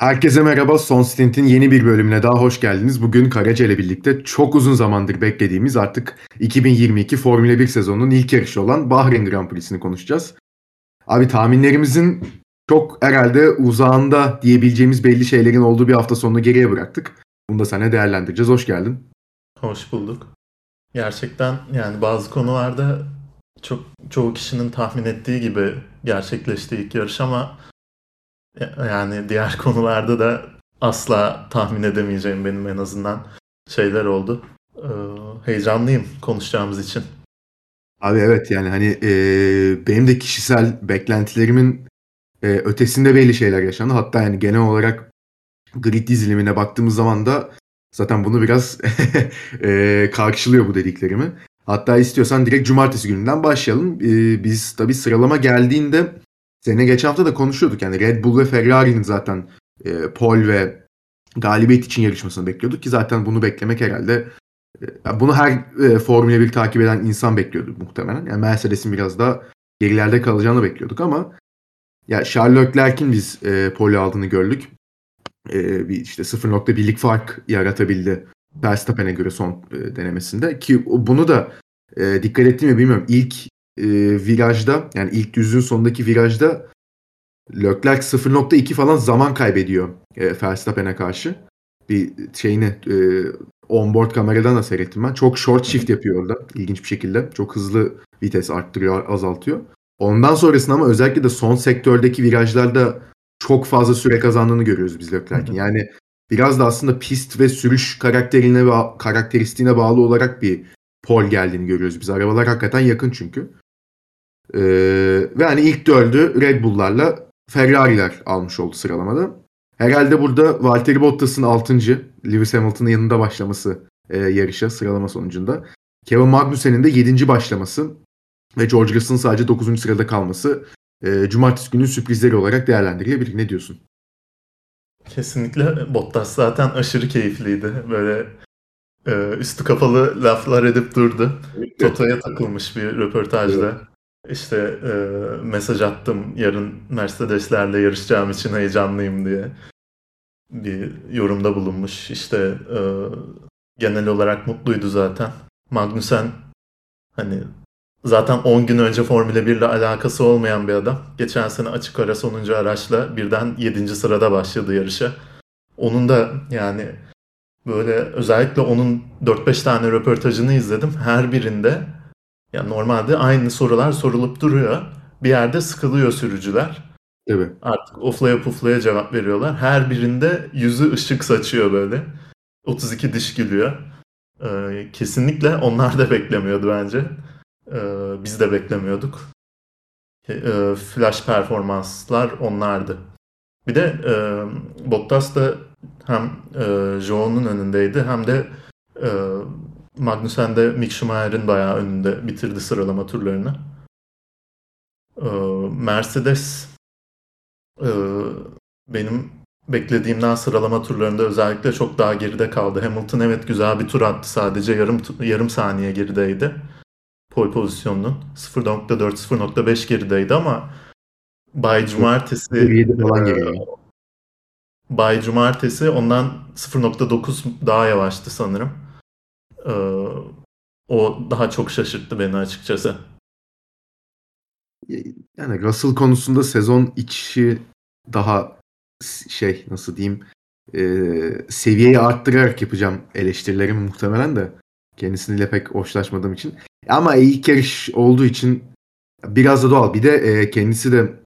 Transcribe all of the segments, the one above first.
Herkese merhaba. Son Stint'in yeni bir bölümüne daha hoş geldiniz. Bugün Karaca ile birlikte çok uzun zamandır beklediğimiz artık 2022 Formula 1 sezonunun ilk yarışı olan Bahreyn Grand Prix'sini konuşacağız. Abi tahminlerimizin çok herhalde uzağında diyebileceğimiz belli şeylerin olduğu bir hafta sonunu geriye bıraktık. Bunu da sana değerlendireceğiz. Hoş geldin. Hoş bulduk. Gerçekten yani bazı konularda çok çoğu kişinin tahmin ettiği gibi gerçekleşti ilk yarış ama yani diğer konularda da asla tahmin edemeyeceğim benim en azından şeyler oldu. Ee, heyecanlıyım konuşacağımız için. Abi evet yani hani e, benim de kişisel beklentilerimin e, ötesinde belli şeyler yaşandı. Hatta yani genel olarak grid dizilimine baktığımız zaman da zaten bunu biraz e, karşılıyor bu dediklerimi. Hatta istiyorsan direkt cumartesi gününden başlayalım. E, biz tabii sıralama geldiğinde Sene geçen hafta da konuşuyorduk yani Red Bull ve Ferrari'nin zaten e, pol ve galibiyet için yarışmasını bekliyorduk ki zaten bunu beklemek herhalde e, bunu her e, Formula 1 takip eden insan bekliyordu muhtemelen. Yani Mercedes'in biraz daha gerilerde kalacağını bekliyorduk ama ya Charles Leclerc'in biz e, pole aldığını gördük. E, bir işte 0.1'lik fark yaratabildi Verstappen'e göre son e, denemesinde ki bunu da e, dikkat ettim mi bilmiyorum. İlk e, virajda yani ilk düzlüğün sonundaki virajda Leclerc 0.2 falan zaman kaybediyor e, Verstappen'e karşı. Bir şeyini e, onboard kameradan da seyrettim ben. Çok short shift yapıyor orada ilginç bir şekilde. Çok hızlı vites arttırıyor, azaltıyor. Ondan sonrasında ama özellikle de son sektördeki virajlarda çok fazla süre kazandığını görüyoruz biz Leclerc'in. Yani biraz da aslında pist ve sürüş karakterine ve karakteristiğine bağlı olarak bir pol geldiğini görüyoruz biz. Arabalar hakikaten yakın çünkü. Ee, ve hani ilk dördü Red Bull'larla Ferrari'ler almış oldu sıralamada. Herhalde burada Valtteri Bottas'ın 6. Lewis Hamilton'ın yanında başlaması e, yarışa sıralama sonucunda. Kevin Magnussen'in de 7. başlaması ve George Russell'ın sadece 9. sırada kalması e, cumartesi günü sürprizleri olarak değerlendirilebilir. Ne diyorsun? Kesinlikle Bottas zaten aşırı keyifliydi. Böyle e, üstü kapalı laflar edip durdu. Toto'ya takılmış bir röportajda. Evet. İşte e, mesaj attım yarın Mercedeslerle yarışacağım için heyecanlıyım diye bir yorumda bulunmuş. İşte e, genel olarak mutluydu zaten. Magnussen hani zaten 10 gün önce Formula 1 ile alakası olmayan bir adam. Geçen sene açık ara sonuncu araçla birden 7. sırada başladı yarışa. Onun da yani böyle özellikle onun 4-5 tane röportajını izledim. Her birinde yani normalde aynı sorular sorulup duruyor. Bir yerde sıkılıyor sürücüler. Evet. Artık oflaya puflaya cevap veriyorlar. Her birinde yüzü ışık saçıyor böyle. 32 diş gülüyor. Ee, kesinlikle onlar da beklemiyordu bence. Ee, biz de beklemiyorduk. Ee, flash performanslar onlardı. Bir de e, Bottas da hem e, Joe'nun önündeydi hem de e, Magnussen de Mick Schumacher'in bayağı önünde bitirdi sıralama turlarını. Ee, Mercedes e, benim beklediğimden sıralama turlarında özellikle çok daha geride kaldı. Hamilton evet güzel bir tur attı sadece yarım yarım saniye gerideydi. Pole pozisyonunun 0.4 0.5 gerideydi ama Bay Cumartesi falan geliyor. Bay Cumartesi ondan 0.9 daha yavaştı sanırım. Ee, o daha çok şaşırttı beni açıkçası. Yani Russell konusunda sezon içi daha şey nasıl diyeyim e, seviyeyi arttırarak yapacağım eleştirilerimi muhtemelen de kendisiyle pek hoşlaşmadığım için. Ama ilk yarış olduğu için biraz da doğal. Bir de e, kendisi de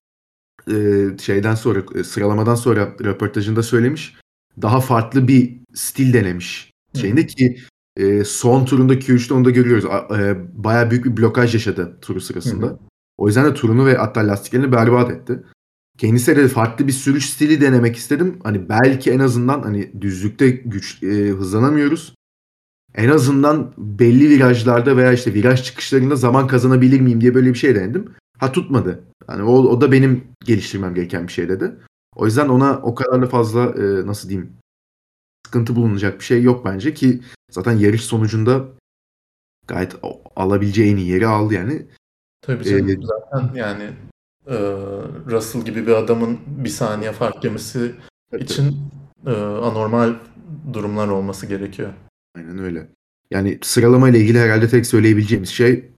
e, şeyden sonra e, sıralamadan sonra röportajında söylemiş. Daha farklı bir stil denemiş. Şeyinde ki e, son turunda Q3'te onu da görüyoruz. A, e, bayağı büyük bir blokaj yaşadı turu sırasında. Hı hı. O yüzden de turunu ve hatta lastiklerini berbat etti. Kendisi de farklı bir sürüş stili denemek istedim. Hani belki en azından hani düzlükte güç e, hızlanamıyoruz. En azından belli virajlarda veya işte viraj çıkışlarında zaman kazanabilir miyim diye böyle bir şey denedim. Ha tutmadı. Hani o, o da benim geliştirmem gereken bir şey dedi. O yüzden ona o kadar da fazla e, nasıl diyeyim sıkıntı bulunacak bir şey yok bence ki zaten yarış sonucunda gayet alabileceği en iyi yeri aldı yani. Tabii canım ee, zaten yani e, Russell gibi bir adamın bir saniye fark yemesi için e, anormal durumlar olması gerekiyor. Aynen öyle. Yani sıralama ile ilgili herhalde tek söyleyebileceğimiz şey e,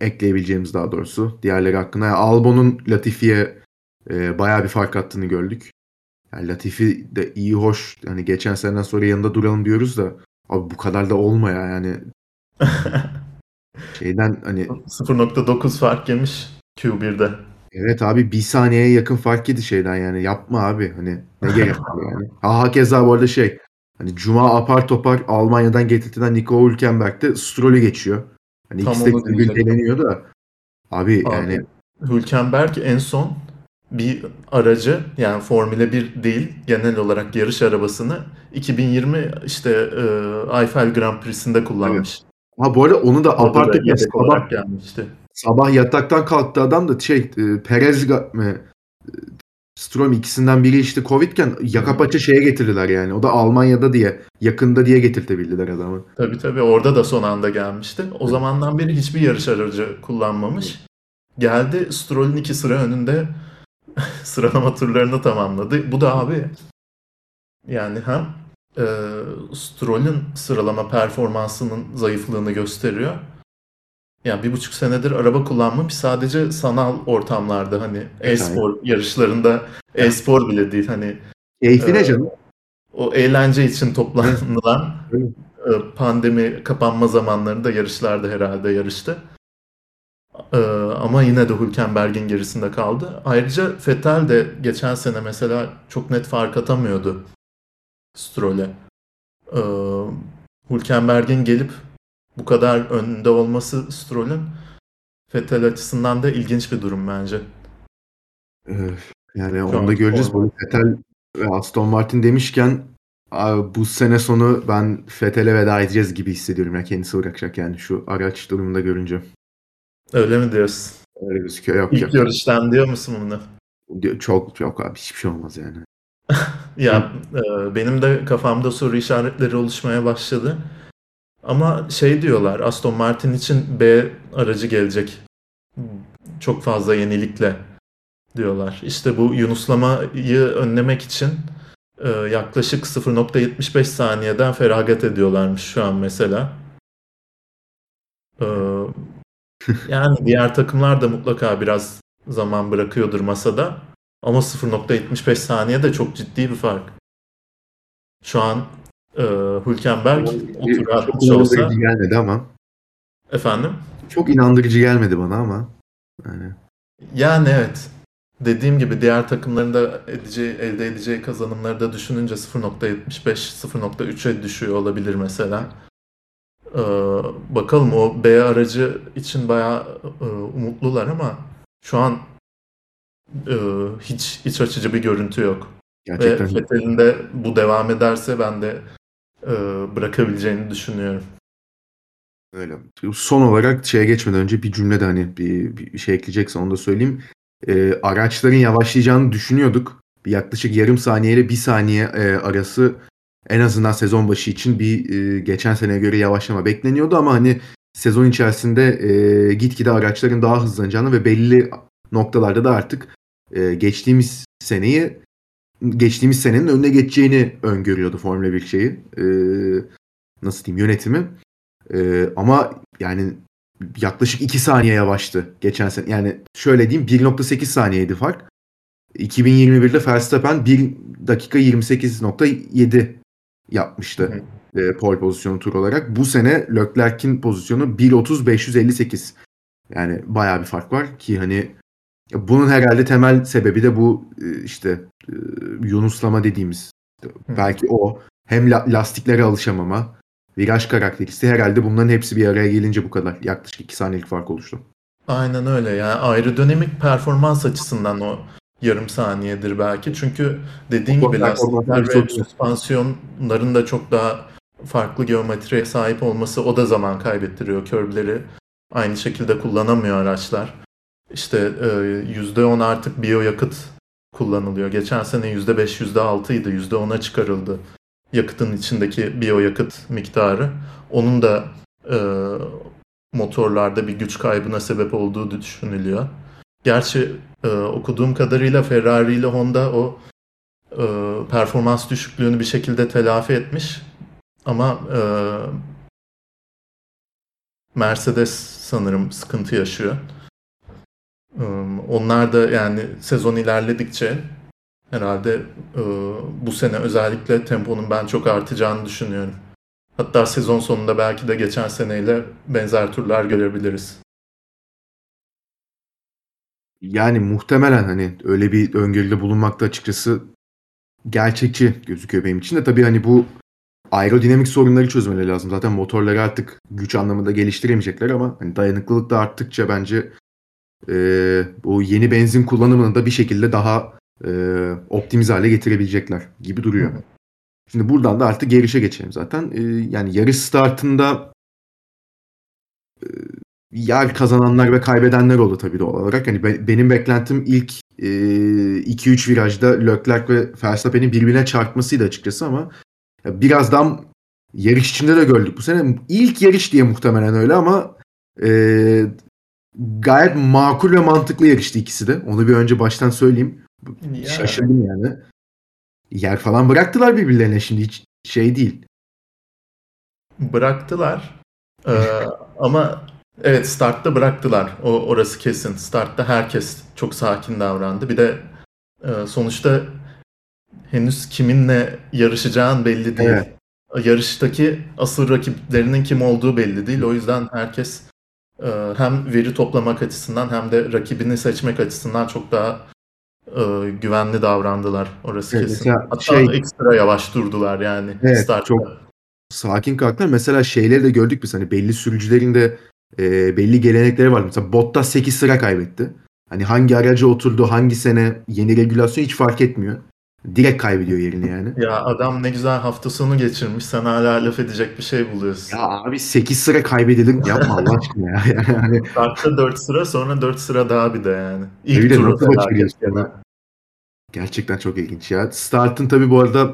ekleyebileceğimiz daha doğrusu diğerleri hakkında. Yani Albon'un Latifi'ye e, bayağı bir fark attığını gördük. Yani Latifi de iyi hoş hani geçen seneden sonra yanında duralım diyoruz da abi bu kadar da olma ya yani şeyden hani 0.9 fark yemiş Q1'de. evet abi bir saniyeye yakın fark yedi şeyden yani yapma abi hani ne gerek var yani. Ha hakeza bu arada şey hani Cuma apar topar Almanya'dan getirtilen Nico Hülkenberg de Stroll'ü geçiyor. Hani Tam ikisi de da abi, Abi, yani Hülkenberg en son bir aracı yani Formula 1 değil genel olarak yarış arabasını 2020 işte e, Eiffel Grand Prix'sinde kullanmış. ha bu arada onu da Orada apar da topar yedek sabah gelmişti. Sabah yataktan kalktı adam da şey e, Perez ga- mi? ikisinden biri işte Covid'ken yaka paça şeye getirdiler yani. O da Almanya'da diye yakında diye getirtebildiler adamı. Tabii tabii orada da son anda gelmişti. O zamandan beri hiçbir yarış aracı kullanmamış. Geldi Stroll'ün iki sıra önünde sıralama turlarını tamamladı. Bu da abi yani hem e, Stroll'ün sıralama performansının zayıflığını gösteriyor. Yani bir buçuk senedir araba kullanmamış. Sadece sanal ortamlarda hani e-spor yarışlarında e-spor bile değil hani Keyfine Ee, canım. o eğlence için toplanılan e, pandemi kapanma zamanlarında yarışlarda herhalde yarıştı. E, Ama yine de Hülkenberg'in gerisinde kaldı. Ayrıca Vettel de geçen sene mesela çok net fark atamıyordu Stroll'e. E, Hülkenberg'in gelip bu kadar önde olması Stroll'ün Vettel açısından da ilginç bir durum bence. Yani Şu onu da göreceğiz. Bu Vettel ve Aston Martin demişken abi bu sene sonu ben Vettel'e veda edeceğiz gibi hissediyorum. Ya kendisi bırakacak yani şu araç durumunda görünce. Öyle mi diyorsun? Öyle gözüküyor. Yok İlk yok. görüşten diyor musun bunu? Çok çok abi hiçbir şey olmaz yani. Ya e, benim de kafamda soru işaretleri oluşmaya başladı. Ama şey diyorlar Aston Martin için B aracı gelecek. Çok fazla yenilikle diyorlar. İşte bu yunuslamayı önlemek için e, yaklaşık 0.75 saniyeden feragat ediyorlarmış şu an mesela. E, yani diğer takımlar da mutlaka biraz zaman bırakıyordur masada. Ama 0.75 saniye de çok ciddi bir fark. Şu an e, Hülkenberg o Çok atmış olsa gelmedi ama. efendim Çok inandırıcı gelmedi bana ama. Yani yani evet dediğim gibi diğer takımların da edeceği, elde edeceği kazanımları da düşününce 0.75 0.3'e düşüyor olabilir mesela. E, bakalım o B aracı için bayağı e, umutlular ama şu an e, hiç iç açıcı bir görüntü yok. Ve gerçekten Vettel'in de bu devam ederse ben de bırakabileceğini düşünüyorum. öyle. Son olarak şeye geçmeden önce bir cümle de hani bir, bir şey ekleyeceksen onu da söyleyeyim. Ee, araçların yavaşlayacağını düşünüyorduk. Yaklaşık yarım saniye ile bir saniye e, arası en azından sezon başı için bir e, geçen seneye göre yavaşlama bekleniyordu ama hani sezon içerisinde e, gitgide araçların daha hızlanacağını ve belli noktalarda da artık e, geçtiğimiz seneyi geçtiğimiz senenin önüne geçeceğini öngörüyordu Formula 1 şeyi. E, nasıl diyeyim yönetimi. E, ama yani yaklaşık 2 saniye yavaştı geçen sene. Yani şöyle diyeyim 1.8 saniyeydi fark. 2021'de Verstappen 1 dakika 28.7 yapmıştı e, pole pozisyonu tur olarak. Bu sene Leclerc'in pozisyonu 1.30.558. Yani bayağı bir fark var ki hani bunun herhalde temel sebebi de bu e, işte e, yunuslama dediğimiz. Belki o hem la- lastiklere alışamama, viraj karakteristiği herhalde bunların hepsi bir araya gelince bu kadar yaklaşık 2 saniyelik fark oluştu. Aynen öyle. Yani aerodinamik performans açısından o yarım saniyedir belki. Çünkü dediğin gibi lastikler ve süspansiyonların da çok daha farklı geometriye sahip olması o da zaman kaybettiriyor. Körbleri aynı şekilde kullanamıyor araçlar. İşte e, %10 artık biyoyakıt kullanılıyor. Geçen sene %5, %6 idi. %10'a çıkarıldı yakıtın içindeki biyoyakıt miktarı. Onun da e, motorlarda bir güç kaybına sebep olduğu düşünülüyor. Gerçi e, okuduğum kadarıyla Ferrari ile Honda o e, performans düşüklüğünü bir şekilde telafi etmiş. Ama e, Mercedes sanırım sıkıntı yaşıyor. Onlar da yani sezon ilerledikçe herhalde bu sene özellikle temponun ben çok artacağını düşünüyorum. Hatta sezon sonunda belki de geçen seneyle benzer turlar görebiliriz. Yani muhtemelen hani öyle bir öngörüde bulunmakta açıkçası gerçekçi gözüküyor benim için de. Tabii hani bu aerodinamik sorunları çözmeleri lazım. Zaten motorları artık güç anlamında geliştiremeyecekler ama hani dayanıklılık da arttıkça bence e, bu yeni benzin kullanımını da bir şekilde daha e, optimize hale getirebilecekler gibi duruyor. Şimdi buradan da artık yarışa geçelim zaten. E, yani yarış startında e, yer kazananlar ve kaybedenler oldu tabii doğal olarak. Hani be, benim beklentim ilk 2-3 e, virajda Leclerc ve Verstappen'in birbirine çarpmasıydı açıkçası ama birazdan yarış içinde de gördük bu sene. İlk yarış diye muhtemelen öyle ama e, gayet makul ve mantıklı yarıştı ikisi de. Onu bir önce baştan söyleyeyim. Ya. Şaşırdım yani. Yer falan bıraktılar birbirlerine şimdi hiç şey değil. Bıraktılar. Ee, ama evet startta bıraktılar. O orası kesin. Startta herkes çok sakin davrandı. Bir de e, sonuçta henüz kiminle yarışacağın belli değil. Evet. Yarıştaki asıl rakiplerinin kim olduğu belli değil. O yüzden herkes hem veri toplamak açısından hem de rakibini seçmek açısından çok daha e, güvenli davrandılar. Orası evet, kesin. Hatta şey, ekstra yavaş durdular yani. Evet, startta. çok sakin kalktılar. Mesela şeyleri de gördük biz hani belli sürücülerin de e, belli gelenekleri var. Mesela Bottas 8 sıra kaybetti. Hani hangi araca oturdu, hangi sene yeni regülasyon hiç fark etmiyor. Direkt kaybediyor yerini yani. Ya adam ne güzel hafta sonu geçirmiş. Sen hala laf edecek bir şey buluyorsun. Ya abi 8 sıra kaybedilir. Yapma Allah aşkına ya. Yani... Startta 4 sıra sonra 4 sıra daha bir de yani. İlk Öyle nasıl başarıyorsun Gerçekten çok ilginç ya. Start'ın tabii bu arada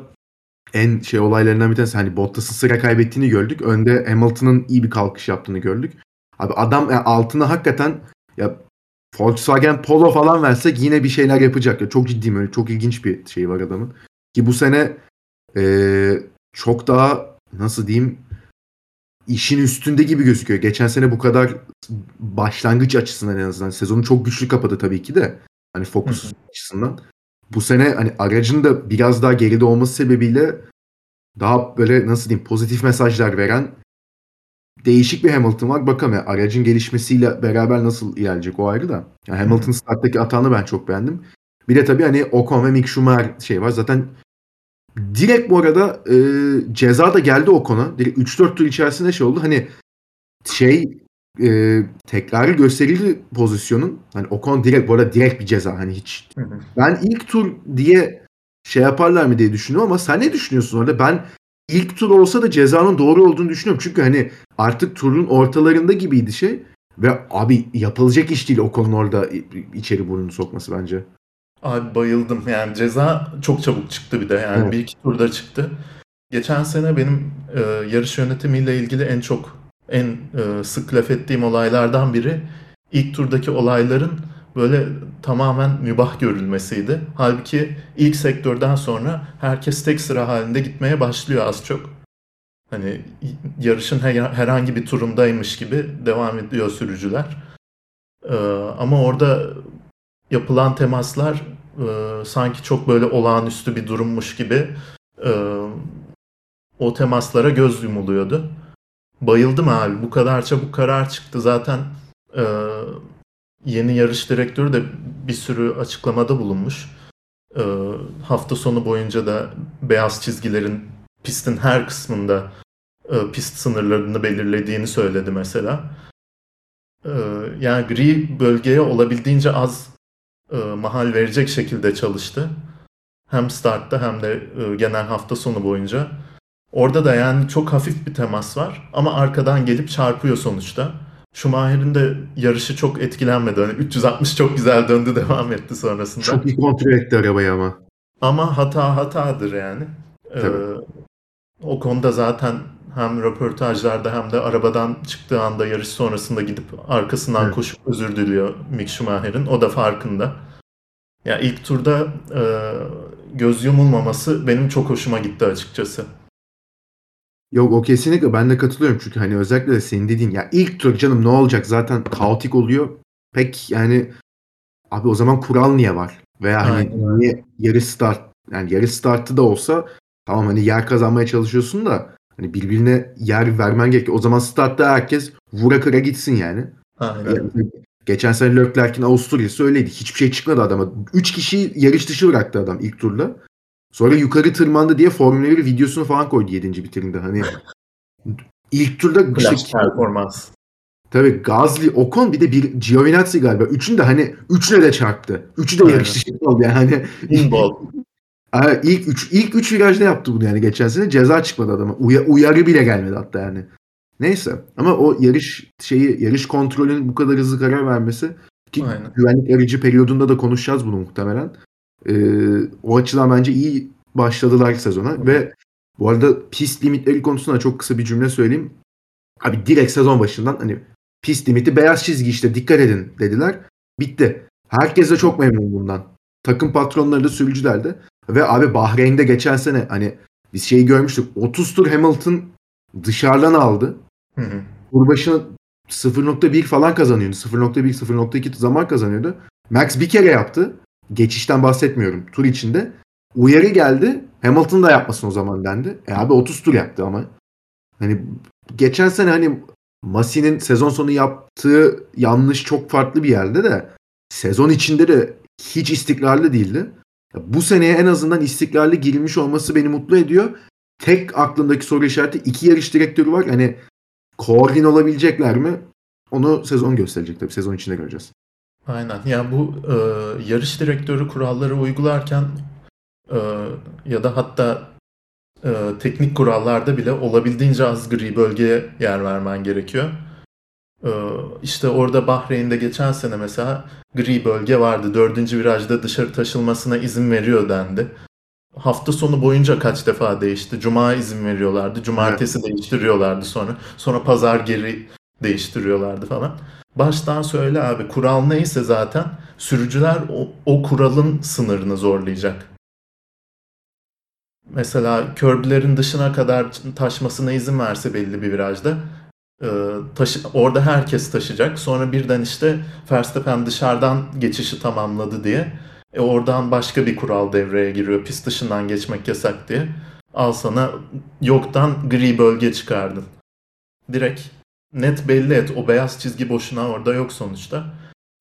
en şey olaylarından bir tanesi hani Bottas'ın sıra kaybettiğini gördük. Önde Hamilton'ın iyi bir kalkış yaptığını gördük. Abi adam yani altına hakikaten ya Volkswagen Polo falan versek yine bir şeyler yapacak. Ya çok ciddiyim öyle çok ilginç bir şey var adamın. Ki bu sene e, çok daha nasıl diyeyim işin üstünde gibi gözüküyor. Geçen sene bu kadar başlangıç açısından en azından sezonu çok güçlü kapadı tabii ki de. Hani fokus açısından. Bu sene hani aracın da biraz daha geride olması sebebiyle daha böyle nasıl diyeyim pozitif mesajlar veren değişik bir Hamilton var. Bakalım ya aracın gelişmesiyle beraber nasıl ilerleyecek o ayrı da. Yani Hamilton starttaki atağını ben çok beğendim. Bir de tabii hani Ocon ve Mick Schumacher şey var. Zaten direkt bu arada e, ceza da geldi Ocon'a. Direkt 3-4 tur içerisinde şey oldu. Hani şey e, tekrarı gösterildi pozisyonun. Hani Ocon direkt bu arada direkt bir ceza. Hani hiç. Hı hı. Ben ilk tur diye şey yaparlar mı diye düşünüyorum ama sen ne düşünüyorsun orada? Ben ilk tur olsa da cezanın doğru olduğunu düşünüyorum. Çünkü hani artık turun ortalarında gibiydi şey. Ve abi yapılacak iş değil Ocon'un orada içeri burnunu sokması bence. Abi bayıldım. Yani ceza çok çabuk çıktı bir de. Yani evet. bir iki turda çıktı. Geçen sene benim e, yarış yönetimiyle ilgili en çok en e, sık laf ettiğim olaylardan biri ilk turdaki olayların böyle tamamen mübah görülmesiydi. Halbuki ilk sektörden sonra herkes tek sıra halinde gitmeye başlıyor az çok. Hani yarışın herhangi bir turundaymış gibi devam ediyor sürücüler. Ee, ama orada yapılan temaslar e, sanki çok böyle olağanüstü bir durummuş gibi e, o temaslara göz yumuluyordu. Bayıldım abi. Bu kadar çabuk karar çıktı. Zaten e, yeni yarış direktörü de bir sürü açıklamada bulunmuş. E, hafta sonu boyunca da beyaz çizgilerin pistin her kısmında e, pist sınırlarını belirlediğini söyledi mesela. E, yani gri bölgeye olabildiğince az e, mahal verecek şekilde çalıştı. Hem startta hem de e, genel hafta sonu boyunca. Orada da yani çok hafif bir temas var ama arkadan gelip çarpıyor sonuçta. Schumacher'in de yarışı çok etkilenmedi. Hani 360 çok güzel döndü devam etti sonrasında. Çok iyi kontrol etti arabayı ama. Ama hata hatadır yani. Ee, o konuda zaten hem röportajlarda hem de arabadan çıktığı anda yarış sonrasında gidip arkasından evet. koşup özür diliyor Mick Schumacher'in. O da farkında. Ya ilk turda e, göz yumulmaması benim çok hoşuma gitti açıkçası. Yok o kesinlikle ben de katılıyorum çünkü hani özellikle de senin dediğin ya ilk tur canım ne olacak zaten kaotik oluyor. Pek yani abi o zaman kural niye var? Veya hani Aynen. niye yarı start yani yarı startı da olsa tamam hani yer kazanmaya çalışıyorsun da hani birbirine yer vermen gerekiyor. O zaman startta herkes vura kıra gitsin yani. Aynen. Ya, geçen sene Leclerc'in Avusturya'sı öyleydi. Hiçbir şey çıkmadı adama. 3 kişi yarış dışı bıraktı adam ilk turda. Sonra yukarı tırmandı diye Formula 1 videosunu falan koydu 7. bitirinde. Hani ilk turda Flash performans. tabii Gazli, Ocon bir de bir Giovinazzi galiba. Üçünü de hani üçüne de çarptı. Üçü de Aynen. yarış dışı oldu yani. Hani, ilk üç ilk üç virajda yaptı bunu yani geçen sene ceza çıkmadı adama. Uya- uyarı bile gelmedi hatta yani. Neyse ama o yarış şeyi yarış kontrolünün bu kadar hızlı karar vermesi ki Aynen. güvenlik aracı periyodunda da konuşacağız bunu muhtemelen. Ee, o açıdan bence iyi başladılar sezona ve bu arada pist limitleri konusunda çok kısa bir cümle söyleyeyim. Abi direkt sezon başından hani pist limiti beyaz çizgi işte dikkat edin dediler. Bitti. Herkes de çok memnun bundan. Takım patronları da sürücüler de. Ve abi Bahreyn'de geçen sene hani biz şeyi görmüştük. 30 tur Hamilton dışarıdan aldı. Hı hı. Tur başına 0.1 falan kazanıyordu. 0.1 0.2 zaman kazanıyordu. Max bir kere yaptı. Geçişten bahsetmiyorum. Tur içinde. Uyarı geldi. Hamilton da yapmasın o zaman dendi. E abi 30 tur yaptı ama. Hani geçen sene hani Masi'nin sezon sonu yaptığı yanlış çok farklı bir yerde de sezon içinde de hiç istikrarlı değildi. Bu seneye en azından istikrarlı girilmiş olması beni mutlu ediyor. Tek aklımdaki soru işareti iki yarış direktörü var. Hani koordine olabilecekler mi? Onu sezon gösterecek tabii. Sezon içinde göreceğiz. Aynen. Yani bu e, yarış direktörü kuralları uygularken e, ya da hatta e, teknik kurallarda bile olabildiğince az gri bölgeye yer vermen gerekiyor. E, işte orada Bahreyn'de geçen sene mesela gri bölge vardı. Dördüncü virajda dışarı taşılmasına izin veriyor dendi. Hafta sonu boyunca kaç defa değişti. Cuma izin veriyorlardı. Cumartesi değiştiriyorlardı sonra. Sonra pazar geri değiştiriyorlardı falan. Baştan söyle abi kural neyse zaten sürücüler o, o kuralın sınırını zorlayacak. Mesela körblerin dışına kadar taşmasına izin verse belli bir virajda e, taşı, orada herkes taşıyacak. Sonra birden işte Verstappen dışarıdan geçişi tamamladı diye e, oradan başka bir kural devreye giriyor. Pist dışından geçmek yasak diye. Al sana yoktan gri bölge çıkardın. Direkt net belli et. O beyaz çizgi boşuna orada yok sonuçta.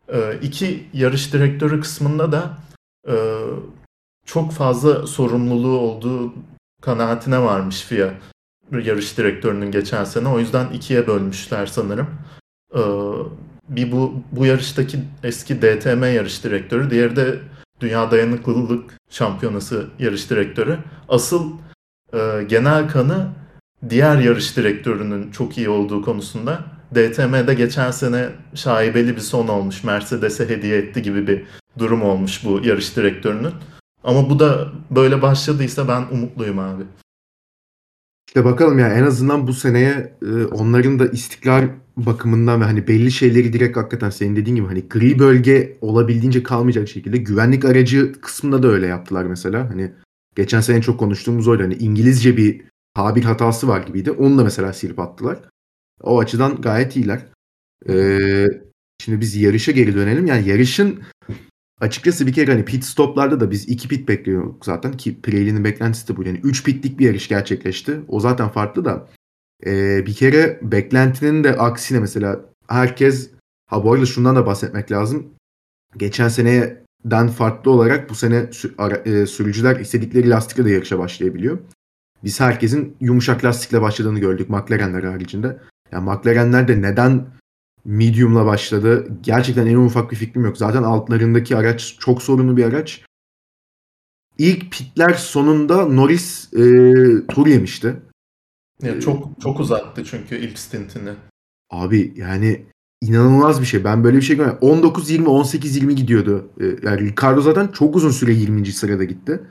E, iki yarış direktörü kısmında da e, çok fazla sorumluluğu olduğu kanaatine varmış FIA yarış direktörünün geçen sene. O yüzden ikiye bölmüşler sanırım. Ee, bir bu bu yarıştaki eski DTM yarış direktörü, diğeri de Dünya Dayanıklılık Şampiyonası yarış direktörü. Asıl e, genel kanı diğer yarış direktörünün çok iyi olduğu konusunda. DTM'de geçen sene şaibeli bir son olmuş. Mercedes'e hediye etti gibi bir durum olmuş bu yarış direktörünün. Ama bu da böyle başladıysa ben umutluyum abi. İşte bakalım ya en azından bu seneye e, onların da istikrar bakımından ve hani belli şeyleri direkt hakikaten senin dediğin gibi hani gri bölge olabildiğince kalmayacak şekilde güvenlik aracı kısmında da öyle yaptılar mesela. Hani geçen sene çok konuştuğumuz oydu. Hani İngilizce bir tabir hatası var gibiydi. Onu da mesela silip attılar. O açıdan gayet iyiler. Ee, şimdi biz yarışa geri dönelim. Yani yarışın açıkçası bir kere hani pit stoplarda da biz iki pit bekliyorduk zaten ki Pirelli'nin beklentisi de bu. Yani 3 pitlik bir yarış gerçekleşti. O zaten farklı da. Ee, bir kere beklentinin de aksine mesela herkes ha bu arada şundan da bahsetmek lazım. Geçen seneden farklı olarak bu sene e, sürücüler istedikleri lastikle de yarışa başlayabiliyor. Biz herkesin yumuşak lastikle başladığını gördük McLaren'ler haricinde. Yani McLaren'ler de neden medium'la başladı? Gerçekten en ufak bir fikrim yok. Zaten altlarındaki araç çok sorunlu bir araç. İlk pitler sonunda Norris e, tur yemişti. Ya çok çok uzattı çünkü ilk stintini. Abi yani inanılmaz bir şey. Ben böyle bir şey görmedim. 19-20, 18-20 gidiyordu. Ee, yani Ricardo zaten çok uzun süre 20. sırada gitti.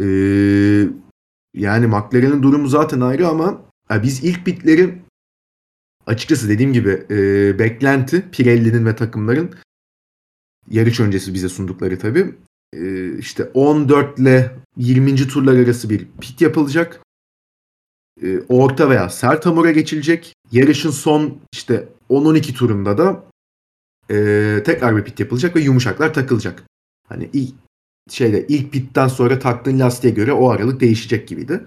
Ee, yani McLaren'in durumu zaten ayrı ama ya biz ilk bitleri açıkçası dediğim gibi e, beklenti Pirelli'nin ve takımların yarış öncesi bize sundukları tabii. e, işte 14 ile 20. turlar arası bir pit yapılacak. E, orta veya sert hamura geçilecek. Yarışın son işte 10-12 turunda da e, tekrar bir pit yapılacak ve yumuşaklar takılacak. Hani şeyde ilk pitten sonra taktığın lastiğe göre o aralık değişecek gibiydi.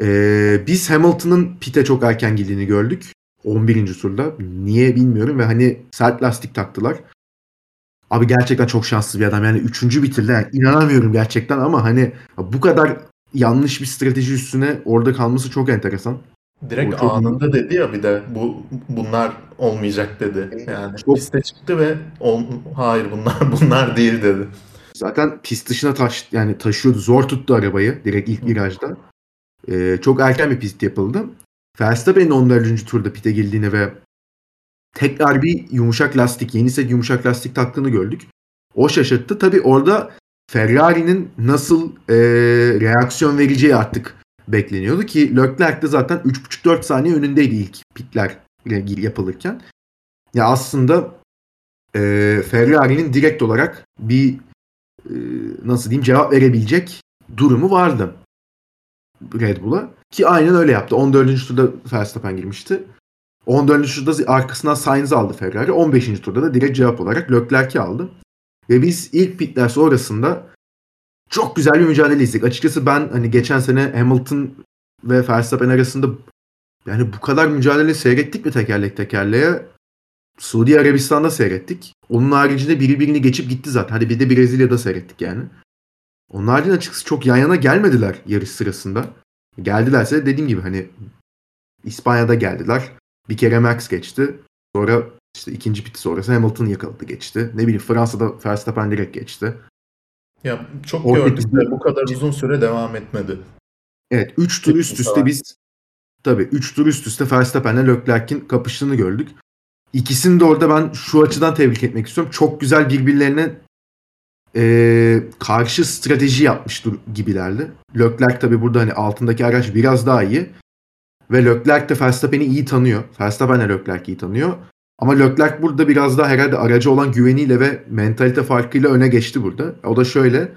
Ee, biz Hamilton'ın pite çok erken girdiğini gördük. 11. turda. Niye bilmiyorum ve hani sert lastik taktılar. Abi gerçekten çok şanslı bir adam. Yani üçüncü bitirdi. Yani inanamıyorum gerçekten ama hani bu kadar yanlış bir strateji üstüne orada kalması çok enteresan. Direkt çok anında iyi. dedi ya bir de bu bunlar olmayacak dedi. Yani çok... piste çıktı ve ol, hayır bunlar bunlar değil dedi. Zaten pist dışına taş yani taşıyordu. Zor tuttu arabayı direkt ilk virajda. Ee, çok erken bir pist yapıldı. Verstappen'in 14. turda pite girdiğini ve tekrar bir yumuşak lastik, yeni set yumuşak lastik taktığını gördük. O şaşırttı. Tabi orada Ferrari'nin nasıl e, reaksiyon vereceği artık bekleniyordu ki Leclerc de zaten 3,5-4 saniye önündeydi ilk pitler yapılırken. Ya aslında e, Ferrari'nin direkt olarak bir nasıl diyeyim cevap verebilecek durumu vardı Red Bull'a. Ki aynen öyle yaptı. 14. turda Verstappen girmişti. 14. turda arkasından Sainz aldı Ferrari. 15. turda da direkt cevap olarak Leclerc'i aldı. Ve biz ilk pitler sonrasında çok güzel bir mücadele izledik. Açıkçası ben hani geçen sene Hamilton ve Verstappen arasında yani bu kadar mücadele seyrettik mi tekerlek tekerleğe? Suudi Arabistan'da seyrettik. Onun haricinde biri birini geçip gitti zaten. Hadi bir de Brezilya'da seyrettik yani. Onun haricinde açıkçası çok yan yana gelmediler yarış sırasında. Geldilerse dediğim gibi hani İspanya'da geldiler. Bir kere Max geçti. Sonra işte ikinci pit sonrası Hamilton yakaladı geçti. Ne bileyim Fransa'da Verstappen direkt geçti. Ya çok Orada gördük de bu kadar uzun süre devam etmedi. Evet 3 tur üst üste biz tabii 3 tur üst üste Verstappen'le Leclerc'in kapıştığını gördük. İkisini de orada ben şu açıdan tebrik etmek istiyorum. Çok güzel birbirlerine e, karşı strateji yapmış gibilerdi. Leclerc tabi burada hani altındaki araç biraz daha iyi. Ve Leclerc de Verstappen'i iyi tanıyor. Verstappen de Leclerc'i iyi tanıyor. Ama Leclerc burada biraz daha herhalde aracı olan güveniyle ve mentalite farkıyla öne geçti burada. O da şöyle.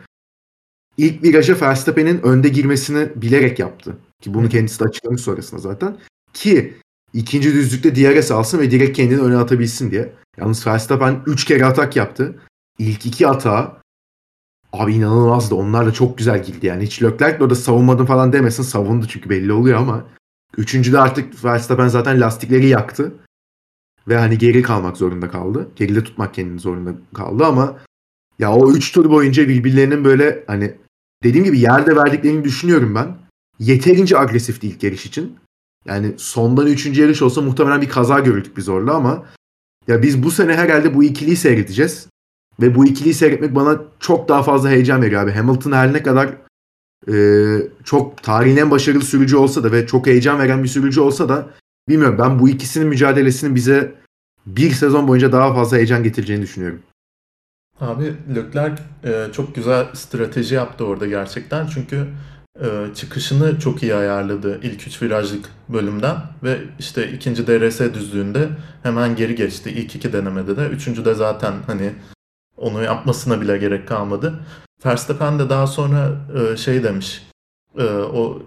İlk viraja Verstappen'in önde girmesini bilerek yaptı. Ki bunu kendisi de açıklamış sonrasında zaten. Ki ikinci düzlükte DRS alsın ve direkt kendini öne atabilsin diye. Yalnız Verstappen 3 kere atak yaptı. İlk iki atağı Abi inanılmazdı. Onlar da çok güzel girdi yani. Hiç Leclerc orada savunmadım falan demesin. Savundu çünkü belli oluyor ama üçüncüde artık Verstappen zaten lastikleri yaktı. Ve hani geri kalmak zorunda kaldı. Geride tutmak kendini zorunda kaldı ama ya o 3 tur boyunca birbirlerinin böyle hani dediğim gibi yerde verdiklerini düşünüyorum ben. Yeterince agresifti ilk yarış için. Yani sondan 3. yarış olsa muhtemelen bir kaza görürdük biz orada ama ya biz bu sene herhalde bu ikiliyi seyredeceğiz. Ve bu ikiliyi seyretmek bana çok daha fazla heyecan veriyor abi. Hamilton her ne kadar e, çok tarihin en başarılı sürücü olsa da ve çok heyecan veren bir sürücü olsa da bilmiyorum ben bu ikisinin mücadelesinin bize bir sezon boyunca daha fazla heyecan getireceğini düşünüyorum. Abi Leclerc e, çok güzel strateji yaptı orada gerçekten. Çünkü çıkışını çok iyi ayarladı ilk üç virajlık bölümden ve işte ikinci DRS düzlüğünde hemen geri geçti ilk iki denemede de. Üçüncü de zaten hani onu yapmasına bile gerek kalmadı. Verstappen de daha sonra e, şey demiş. E, o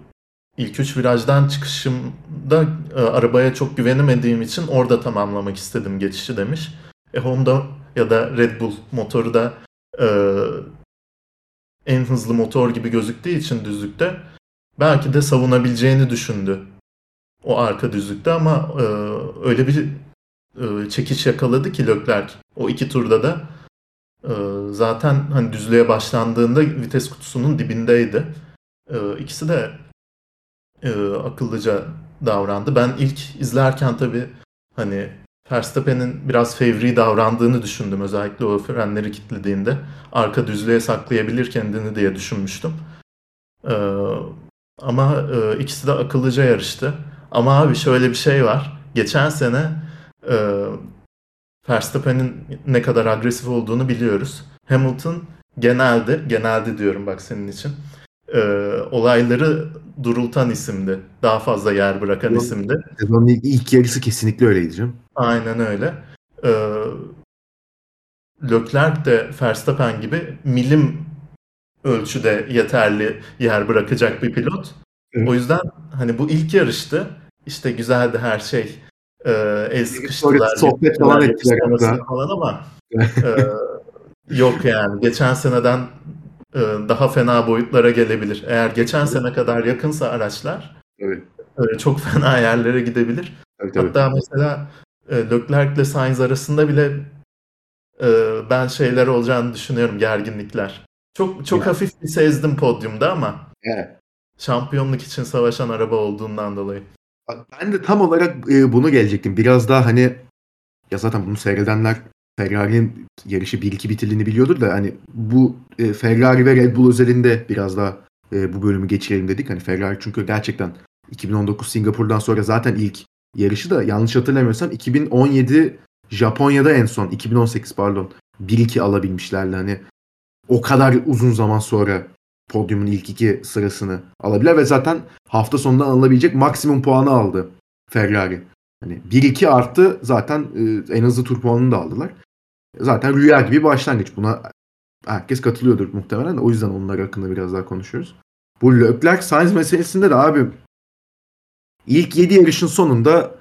ilk üç virajdan çıkışımda e, arabaya çok güvenemediğim için orada tamamlamak istedim geçişi demiş. E Honda ya da Red Bull motoru da en hızlı motor gibi gözüktüğü için düzlükte belki de savunabileceğini düşündü o arka düzlükte ama öyle bir çekiş yakaladı ki Leclerc o iki turda da ee, zaten hani düzlüğe başlandığında vites kutusunun dibindeydi. Ee, ikisi de e, akıllıca davrandı. Ben ilk izlerken tabii hani Verstappen'in biraz fevri davrandığını düşündüm. Özellikle o frenleri kilitlediğinde. Arka düzlüğe saklayabilir kendini diye düşünmüştüm. Ee, ama e, ikisi de akıllıca yarıştı. Ama abi şöyle bir şey var. Geçen sene e, Verstappen'in ne kadar agresif olduğunu biliyoruz. Hamilton genelde, genelde diyorum bak senin için, e, olayları durultan isimdi. Daha fazla yer bırakan Sezon, isimdi. Sezonun ilk, ilk yarısı kesinlikle öyleydi canım. Aynen öyle. E, Leclerc de Verstappen gibi milim ölçüde yeterli yer bırakacak bir pilot. Evet. O yüzden hani bu ilk yarıştı. İşte güzeldi her şey. Ee, el sıkıştılar. sohbet falan ettiler. Falan ama e, yok yani. Geçen seneden daha fena boyutlara gelebilir. Eğer geçen sene kadar yakınsa araçlar evet. e, çok fena yerlere gidebilir. Tabii, tabii. Hatta mesela e, Leclerc ile Sainz arasında bile e, ben şeyler olacağını düşünüyorum gerginlikler. Çok çok Ya. hafif bir sezdim podyumda ama Evet. şampiyonluk için savaşan araba olduğundan dolayı. Ben de tam olarak e, bunu gelecektim. Biraz daha hani ya zaten bunu seyredenler Ferrari'nin yarışı 1-2 bitirdiğini biliyordur da hani bu e, Ferrari ve Red Bull özelinde biraz daha e, bu bölümü geçirelim dedik. Hani Ferrari çünkü gerçekten 2019 Singapur'dan sonra zaten ilk yarışı da yanlış hatırlamıyorsam 2017 Japonya'da en son 2018 pardon 1-2 alabilmişlerdi. Hani o kadar uzun zaman sonra podyumun ilk iki sırasını alabilir ve zaten hafta sonundan alınabilecek maksimum puanı aldı Ferrari. Hani 1-2 arttı zaten e, en hızlı tur puanını da aldılar. Zaten rüya gibi başlangıç. Buna herkes katılıyordur muhtemelen o yüzden onlar hakkında biraz daha konuşuyoruz. Bu Leclerc Sainz meselesinde de abi ilk 7 yarışın sonunda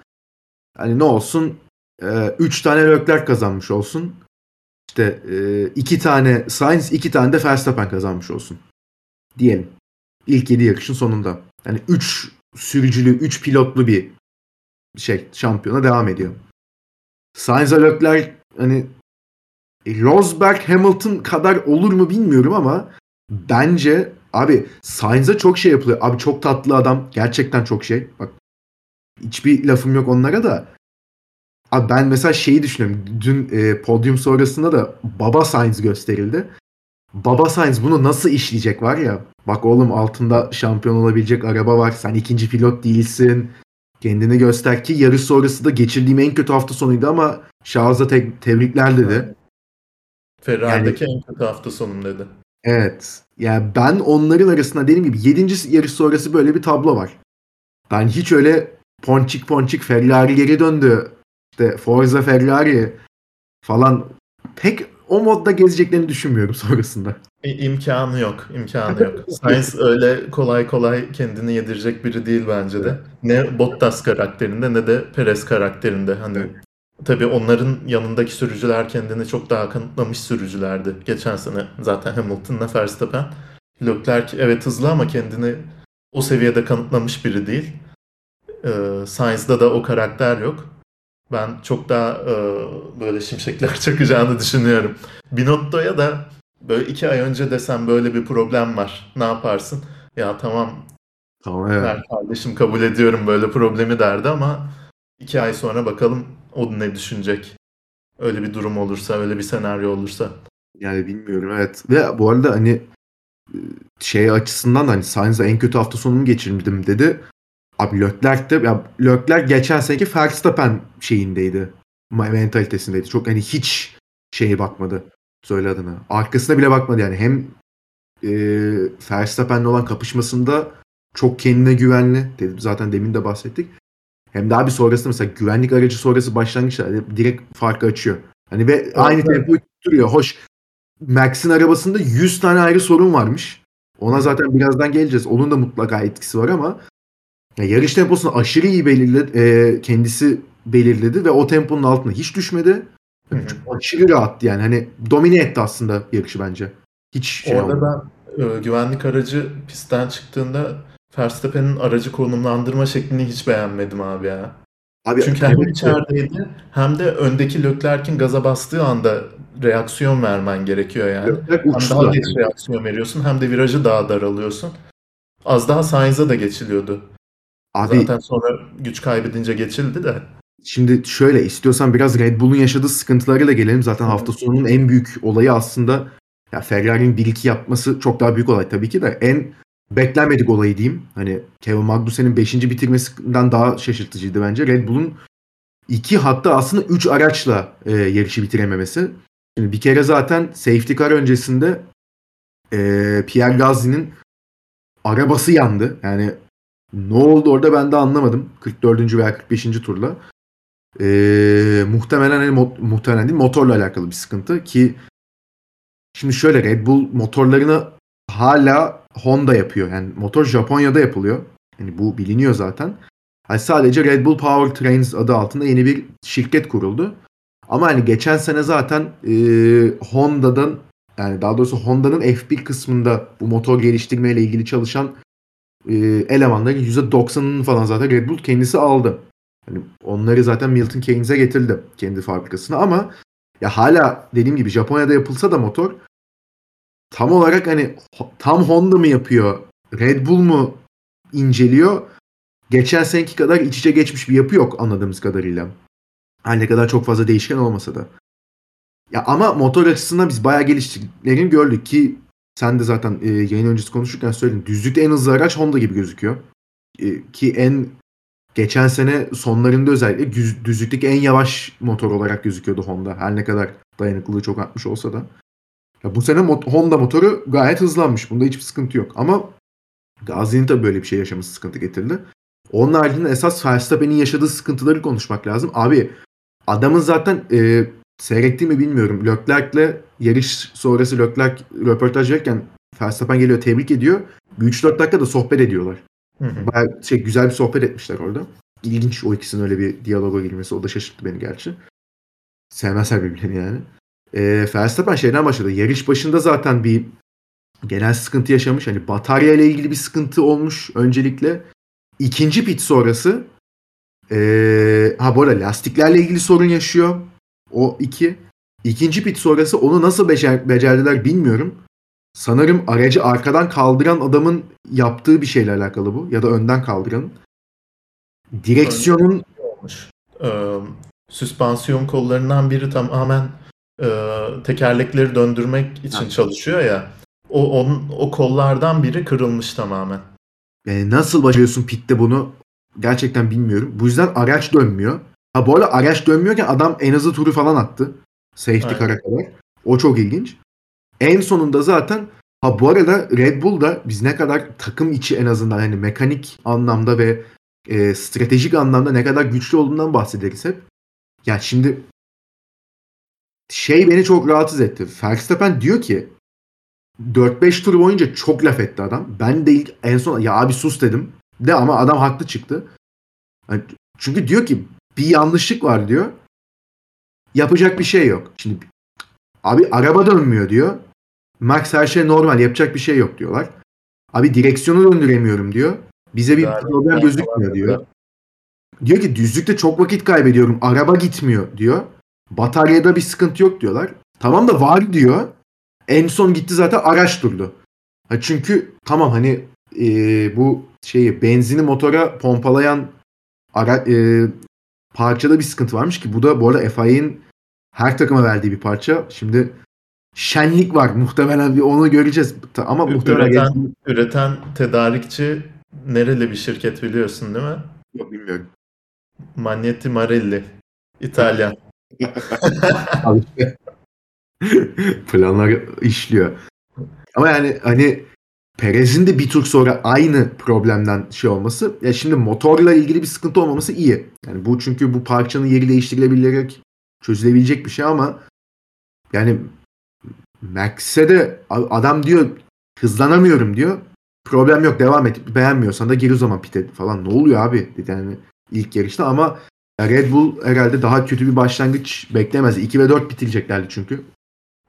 hani ne olsun 3 tane Leclerc kazanmış olsun. İşte 2 tane Sainz 2 tane de Verstappen kazanmış olsun. Diyelim. İlk 7 yarışın sonunda. Yani 3 sürücülü, 3 pilotlu bir şey şampiyona devam ediyor. Sainz ve Leclerc hani Rosberg Hamilton kadar olur mu bilmiyorum ama bence abi Sainz'a çok şey yapılıyor. Abi çok tatlı adam. Gerçekten çok şey. Bak hiçbir lafım yok onlara da. Abi ben mesela şeyi düşünüyorum. Dün e, podyum sonrasında da Baba Sainz gösterildi. Baba Sainz bunu nasıl işleyecek var ya. Bak oğlum altında şampiyon olabilecek araba var. Sen ikinci pilot değilsin. Kendini göster ki yarış sonrası da geçirdiğim en kötü hafta sonuydu ama Charles'a te- tebrikler dedi. Ferrari'deki yani, en kötü hafta sonum dedi. Evet. Yani ben onların arasında dediğim gibi 7. yarış sonrası böyle bir tablo var. Ben hiç öyle ponçik ponçik Ferrari geri döndü. İşte Forza Ferrari falan pek o modda gezeceklerini düşünmüyorum sonrasında. İ- imkanı yok, imkanı yok. Sainz öyle kolay kolay kendini yedirecek biri değil bence de. Ne Bottas karakterinde ne de Perez karakterinde. Hani Evet. Tabii onların yanındaki sürücüler kendini çok daha kanıtlamış sürücülerdi. Geçen sene zaten Hamilton'la Verstappen. Leclerc evet hızlı ama kendini o seviyede kanıtlamış biri değil. Ee, Sainz'da da o karakter yok. Ben çok daha e, böyle şimşekler çakacağını düşünüyorum. Binotto'ya da böyle iki ay önce desem böyle bir problem var. Ne yaparsın? Ya tamam Tamam evet. ver kardeşim kabul ediyorum böyle problemi derdi ama iki ay sonra bakalım o ne düşünecek. Öyle bir durum olursa, öyle bir senaryo olursa. Yani bilmiyorum evet. Ve bu arada hani e, şey açısından da hani Sainz'la en kötü hafta sonumu geçirdim dedi. Abi Leclerc de ya Leclerc geçen seneki Verstappen şeyindeydi. Mentalitesindeydi. Çok hani hiç şeye bakmadı. Söyle adına. Arkasına bile bakmadı yani. Hem e, Verstappen'le olan kapışmasında çok kendine güvenli. Dedim, zaten demin de bahsettik. Hem daha bir sonrasında mesela güvenlik aracı sonrası başlangıçta direkt farkı açıyor. Hani ve aynı evet. tempoyu tutturuyor. Hoş Max'in arabasında 100 tane ayrı sorun varmış. Ona zaten birazdan geleceğiz. Onun da mutlaka etkisi var ama ya yarış temposunu aşırı iyi belirledi. e, kendisi belirledi ve o temponun altına hiç düşmedi. Hı. Çok aşırı rahattı yani. Hani domine etti aslında yarışı bence. Hiç şey Orada olmadı. ben e, güvenlik aracı pistten çıktığında Verstappen'in aracı konumlandırma şeklini hiç beğenmedim abi ya. Abi, Çünkü hem evet, içerideydi hem de öndeki Leclerc'in gaza bastığı anda reaksiyon vermen gerekiyor yani. Leclerc Hem daha geç reaksiyon veriyorsun hem de virajı daha daralıyorsun. Az daha Sainz'a da geçiliyordu. Abi Zaten sonra güç kaybedince geçildi de. Şimdi şöyle istiyorsan biraz Red Bull'un yaşadığı sıkıntılarıyla gelelim. Zaten hafta sonunun en büyük olayı aslında ya Ferrari'nin 1-2 yapması çok daha büyük olay tabii ki de en beklenmedik olayı diyeyim. Hani Kevin Magnussen'in 5. bitirmesinden daha şaşırtıcıydı bence. Red Bull'un 2 hatta aslında 3 araçla e, yarışı bitirememesi. Şimdi bir kere zaten safety car öncesinde e, Pierre Gasly'nin arabası yandı. Yani ne oldu orada ben de anlamadım. 44. veya 45. turla. Ee, muhtemelen hani mo- muhtemelen değil motorla alakalı bir sıkıntı ki şimdi şöyle Red Bull motorlarını hala Honda yapıyor. Yani motor Japonya'da yapılıyor. Yani bu biliniyor zaten. Yani sadece Red Bull Powertrains adı altında yeni bir şirket kuruldu. Ama hani geçen sene zaten e, Honda'dan yani daha doğrusu Honda'nın F1 kısmında bu motor geliştirme ile ilgili çalışan e, elemanların %90'ını falan zaten Red Bull kendisi aldı. Yani onları zaten Milton Keynes'e getirdi kendi fabrikasına ama ya hala dediğim gibi Japonya'da yapılsa da motor tam olarak hani tam Honda mı yapıyor? Red Bull mu inceliyor? Geçen seneki kadar iç içe geçmiş bir yapı yok anladığımız kadarıyla. Her ne kadar çok fazla değişken olmasa da. Ya ama motor açısından biz bayağı geliştiklerini gördük ki sen de zaten e, yayın öncesi konuşurken söyledin. Düzlükte en hızlı araç Honda gibi gözüküyor. E, ki en geçen sene sonlarında özellikle düz, düzlükteki en yavaş motor olarak gözüküyordu Honda. Her ne kadar dayanıklılığı çok artmış olsa da. Ya bu sene mot- Honda motoru gayet hızlanmış. Bunda hiçbir sıkıntı yok. Ama Gazi'nin tabii böyle bir şey yaşaması sıkıntı getirdi. Onun haricinde esas Verstappen'in yaşadığı sıkıntıları konuşmak lazım. Abi adamın zaten e, seyretti mi bilmiyorum. Leclerc'le yarış sonrası Leclerc röportaj verirken Verstappen geliyor tebrik ediyor. Bir 3-4 dakikada sohbet ediyorlar. Hı hı. Bayağı şey, güzel bir sohbet etmişler orada. İlginç o ikisinin öyle bir diyaloga girmesi. O da şaşırttı beni gerçi. Sevmezler birbirlerini yani. E, Verstappen şeyden başladı. Yarış başında zaten bir genel sıkıntı yaşamış. Hani batarya ile ilgili bir sıkıntı olmuş öncelikle. İkinci pit sonrası e, ha bu arada lastiklerle ilgili sorun yaşıyor. O iki. İkinci pit sonrası onu nasıl becer, becerdiler bilmiyorum. Sanırım aracı arkadan kaldıran adamın yaptığı bir şeyle alakalı bu. Ya da önden kaldıran. Direksiyonun olmuş. Ee, süspansiyon kollarından biri tamamen e, tekerlekleri döndürmek için Ha. çalışıyor ya. O onun, o kollardan biri kırılmış tamamen. Yani nasıl başarıyorsun pitte bunu gerçekten bilmiyorum. Bu yüzden araç dönmüyor. Ha bu arada araç dönmüyorken adam en hızlı turu falan attı. Safety Aynen. car'a kadar. O çok ilginç. En sonunda zaten ha bu arada Red Bull da biz ne kadar takım içi en azından hani mekanik anlamda ve e, stratejik anlamda ne kadar güçlü olduğundan bahsederiz hep. Ya şimdi şey beni çok rahatsız etti. Verstappen diyor ki 4-5 tur boyunca çok laf etti adam. Ben de ilk en son ya abi sus dedim. De ama adam haklı çıktı. Yani çünkü diyor ki bir yanlışlık var diyor. Yapacak bir şey yok. Şimdi abi araba dönmüyor diyor. Max her şey normal yapacak bir şey yok diyorlar. Abi direksiyonu döndüremiyorum diyor. Bize bir Yani problem gözükmüyor diyor. Diyor ki düzlükte çok vakit kaybediyorum. Araba gitmiyor diyor. Bataryada bir sıkıntı yok diyorlar. Tamam da var diyor. En son gitti zaten araç durdu. Ha çünkü tamam hani e, bu şeyi benzini motora pompalayan ara, e, parçada bir sıkıntı varmış ki bu da bu arada FIA'nin her takıma verdiği bir parça. Şimdi şenlik var muhtemelen bir onu göreceğiz. Ama Ü- muhtemelen Üreten, üreten tedarikçi nereli bir şirket biliyorsun değil mi? Yok, bilmiyorum. Magneti Marelli. İtalyan. Planlar işliyor. Ama yani hani Perez'in de bir tur sonra aynı problemden şey olması. Ya şimdi motorla ilgili bir sıkıntı olmaması iyi. Yani bu çünkü bu parçanın yeri değiştirilebilerek çözülebilecek bir şey ama yani Max'e de adam diyor hızlanamıyorum diyor. Problem yok devam et. Beğenmiyorsan da gir o zaman pite falan. Ne oluyor abi? Dedi yani ilk yarışta ama Red Bull herhalde daha kötü bir başlangıç beklemez. 2 ve 4 bitireceklerdi çünkü.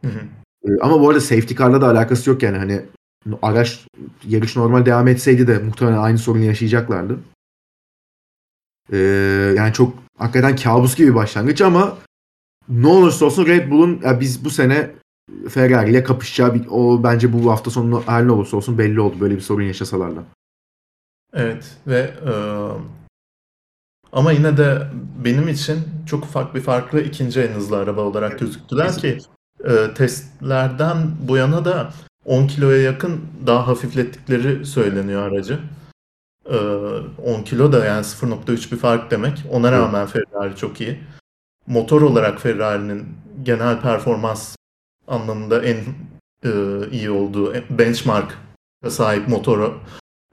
Hı hı. Ee, Ama bu arada safety car'la da alakası yok yani hani araç yarış normal devam etseydi de muhtemelen aynı sorunu yaşayacaklardı. Ee, yani çok hakikaten kabus gibi bir başlangıç ama ne olursa olsun Red Bull'un ya biz bu sene Ferrari ile kapışacağı bir, o bence bu hafta sonu her ne olursa olsun belli oldu böyle bir sorun yaşasalar da. Evet ve e, ama yine de benim için çok ufak bir farklı ikinci en hızlı araba olarak gözüktüler ki e, testlerden bu yana da 10 kiloya yakın daha hafiflettikleri söyleniyor aracı. E, 10 kilo da yani 0.3 bir fark demek. Ona rağmen Ferrari çok iyi. Motor olarak Ferrari'nin genel performans anlamında en e, iyi olduğu en- benchmark sahip motoru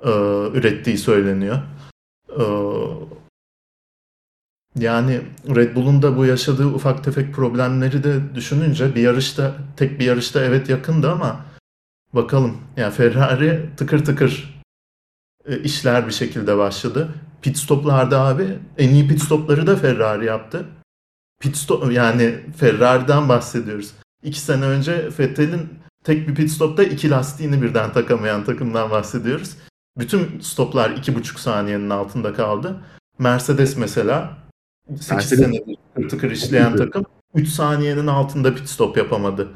e, ürettiği söyleniyor. E, yani Red Bull'un da bu yaşadığı ufak tefek problemleri de düşününce bir yarışta tek bir yarışta evet yakındı ama bakalım. Yani Ferrari tıkır tıkır e, işler bir şekilde başladı. Pit stoplarda abi en iyi pit stopları da Ferrari yaptı. Pit stop yani Ferrari'den bahsediyoruz. İki sene önce Vettel'in tek bir pit stopta iki lastiğini birden takamayan takımdan bahsediyoruz. Bütün stoplar iki buçuk saniyenin altında kaldı. Mercedes mesela 8 Mercedes- senedir tıkır işleyen takım 3 saniyenin altında pit stop yapamadı.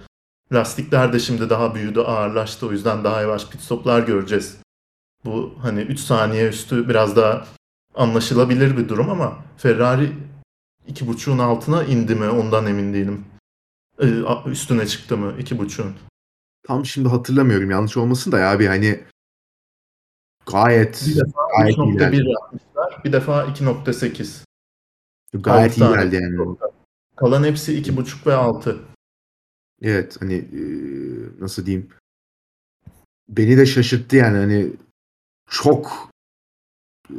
Lastikler de şimdi daha büyüdü, ağırlaştı. O yüzden daha yavaş pit stoplar göreceğiz. Bu hani 3 saniye üstü biraz daha anlaşılabilir bir durum ama Ferrari 2.5'un altına indi mi ondan emin değilim. Ee, Üstüne çıktı mı 2.5'un? Tam şimdi hatırlamıyorum yanlış olmasın da ya abi hani gayet Bir defa gayet iyi 3.1 geldi. yapmışlar. Bir defa 2.8. Gayet iyi Altı geldi yani. Kalan hepsi 2.5 ve 6. Evet hani e, nasıl diyeyim beni de şaşırttı yani hani çok e,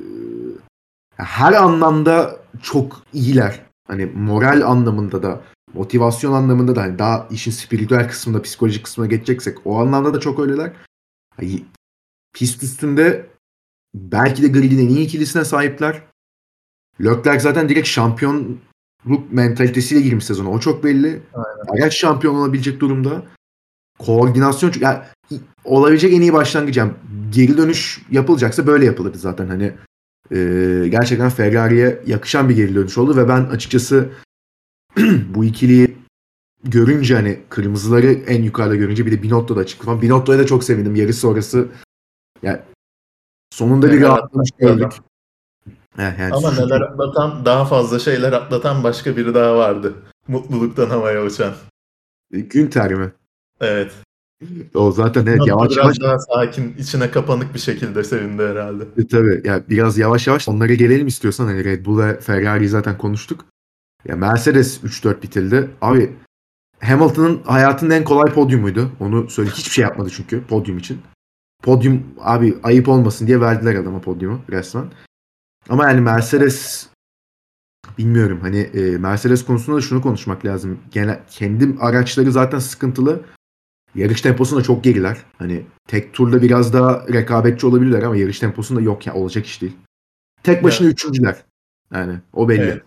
her anlamda çok iyiler. Hani moral anlamında da motivasyon anlamında da hani daha işin spiritüel kısmında psikolojik kısmına geçeceksek o anlamda da çok öyleler. Hani pist üstünde belki de gridin en iyi ikilisine sahipler. Leclerc zaten direkt şampiyonluk mentalitesiyle girmiş sezona. O çok belli. Araç şampiyon olabilecek durumda. Koordinasyon yani olabilecek en iyi başlangıç. Yani geri dönüş yapılacaksa böyle yapılırdı zaten. Hani e, gerçekten Ferrari'ye yakışan bir geri dönüş oldu ve ben açıkçası bu ikiliyi görünce hani kırmızıları en yukarıda görünce bir de Binotto'da çıktı falan. Binotto'ya da çok sevindim. Yarış sonrası yani sonunda bir rahatlamış gördük. Yani Ama neler atlatan, daha fazla şeyler atlatan başka biri daha vardı. Mutluluktan havaya uçan. Günter mi? Evet. O zaten evet Biraz yavaş yavaş daha sakin, içine kapanık bir şekilde sevindi herhalde. E, tabii ya biraz yavaş yavaş onlara gelelim istiyorsan hani Red Bull ve Ferrari'yi zaten konuştuk. Ya Mercedes 3-4 bitirdi. Abi Hamilton'ın hayatının en kolay podyumuydu. Onu söyle hiçbir şey yapmadı çünkü podyum için. Podyum abi ayıp olmasın diye verdiler adama podyumu resmen. Ama yani Mercedes bilmiyorum hani e, Mercedes konusunda da şunu konuşmak lazım. Genel kendi araçları zaten sıkıntılı. Yarış temposunda çok geriler. Hani tek turda biraz daha rekabetçi olabilirler ama yarış temposunda yok ya olacak iş değil. Tek başına üçüncüler. Yani o belli. Evet.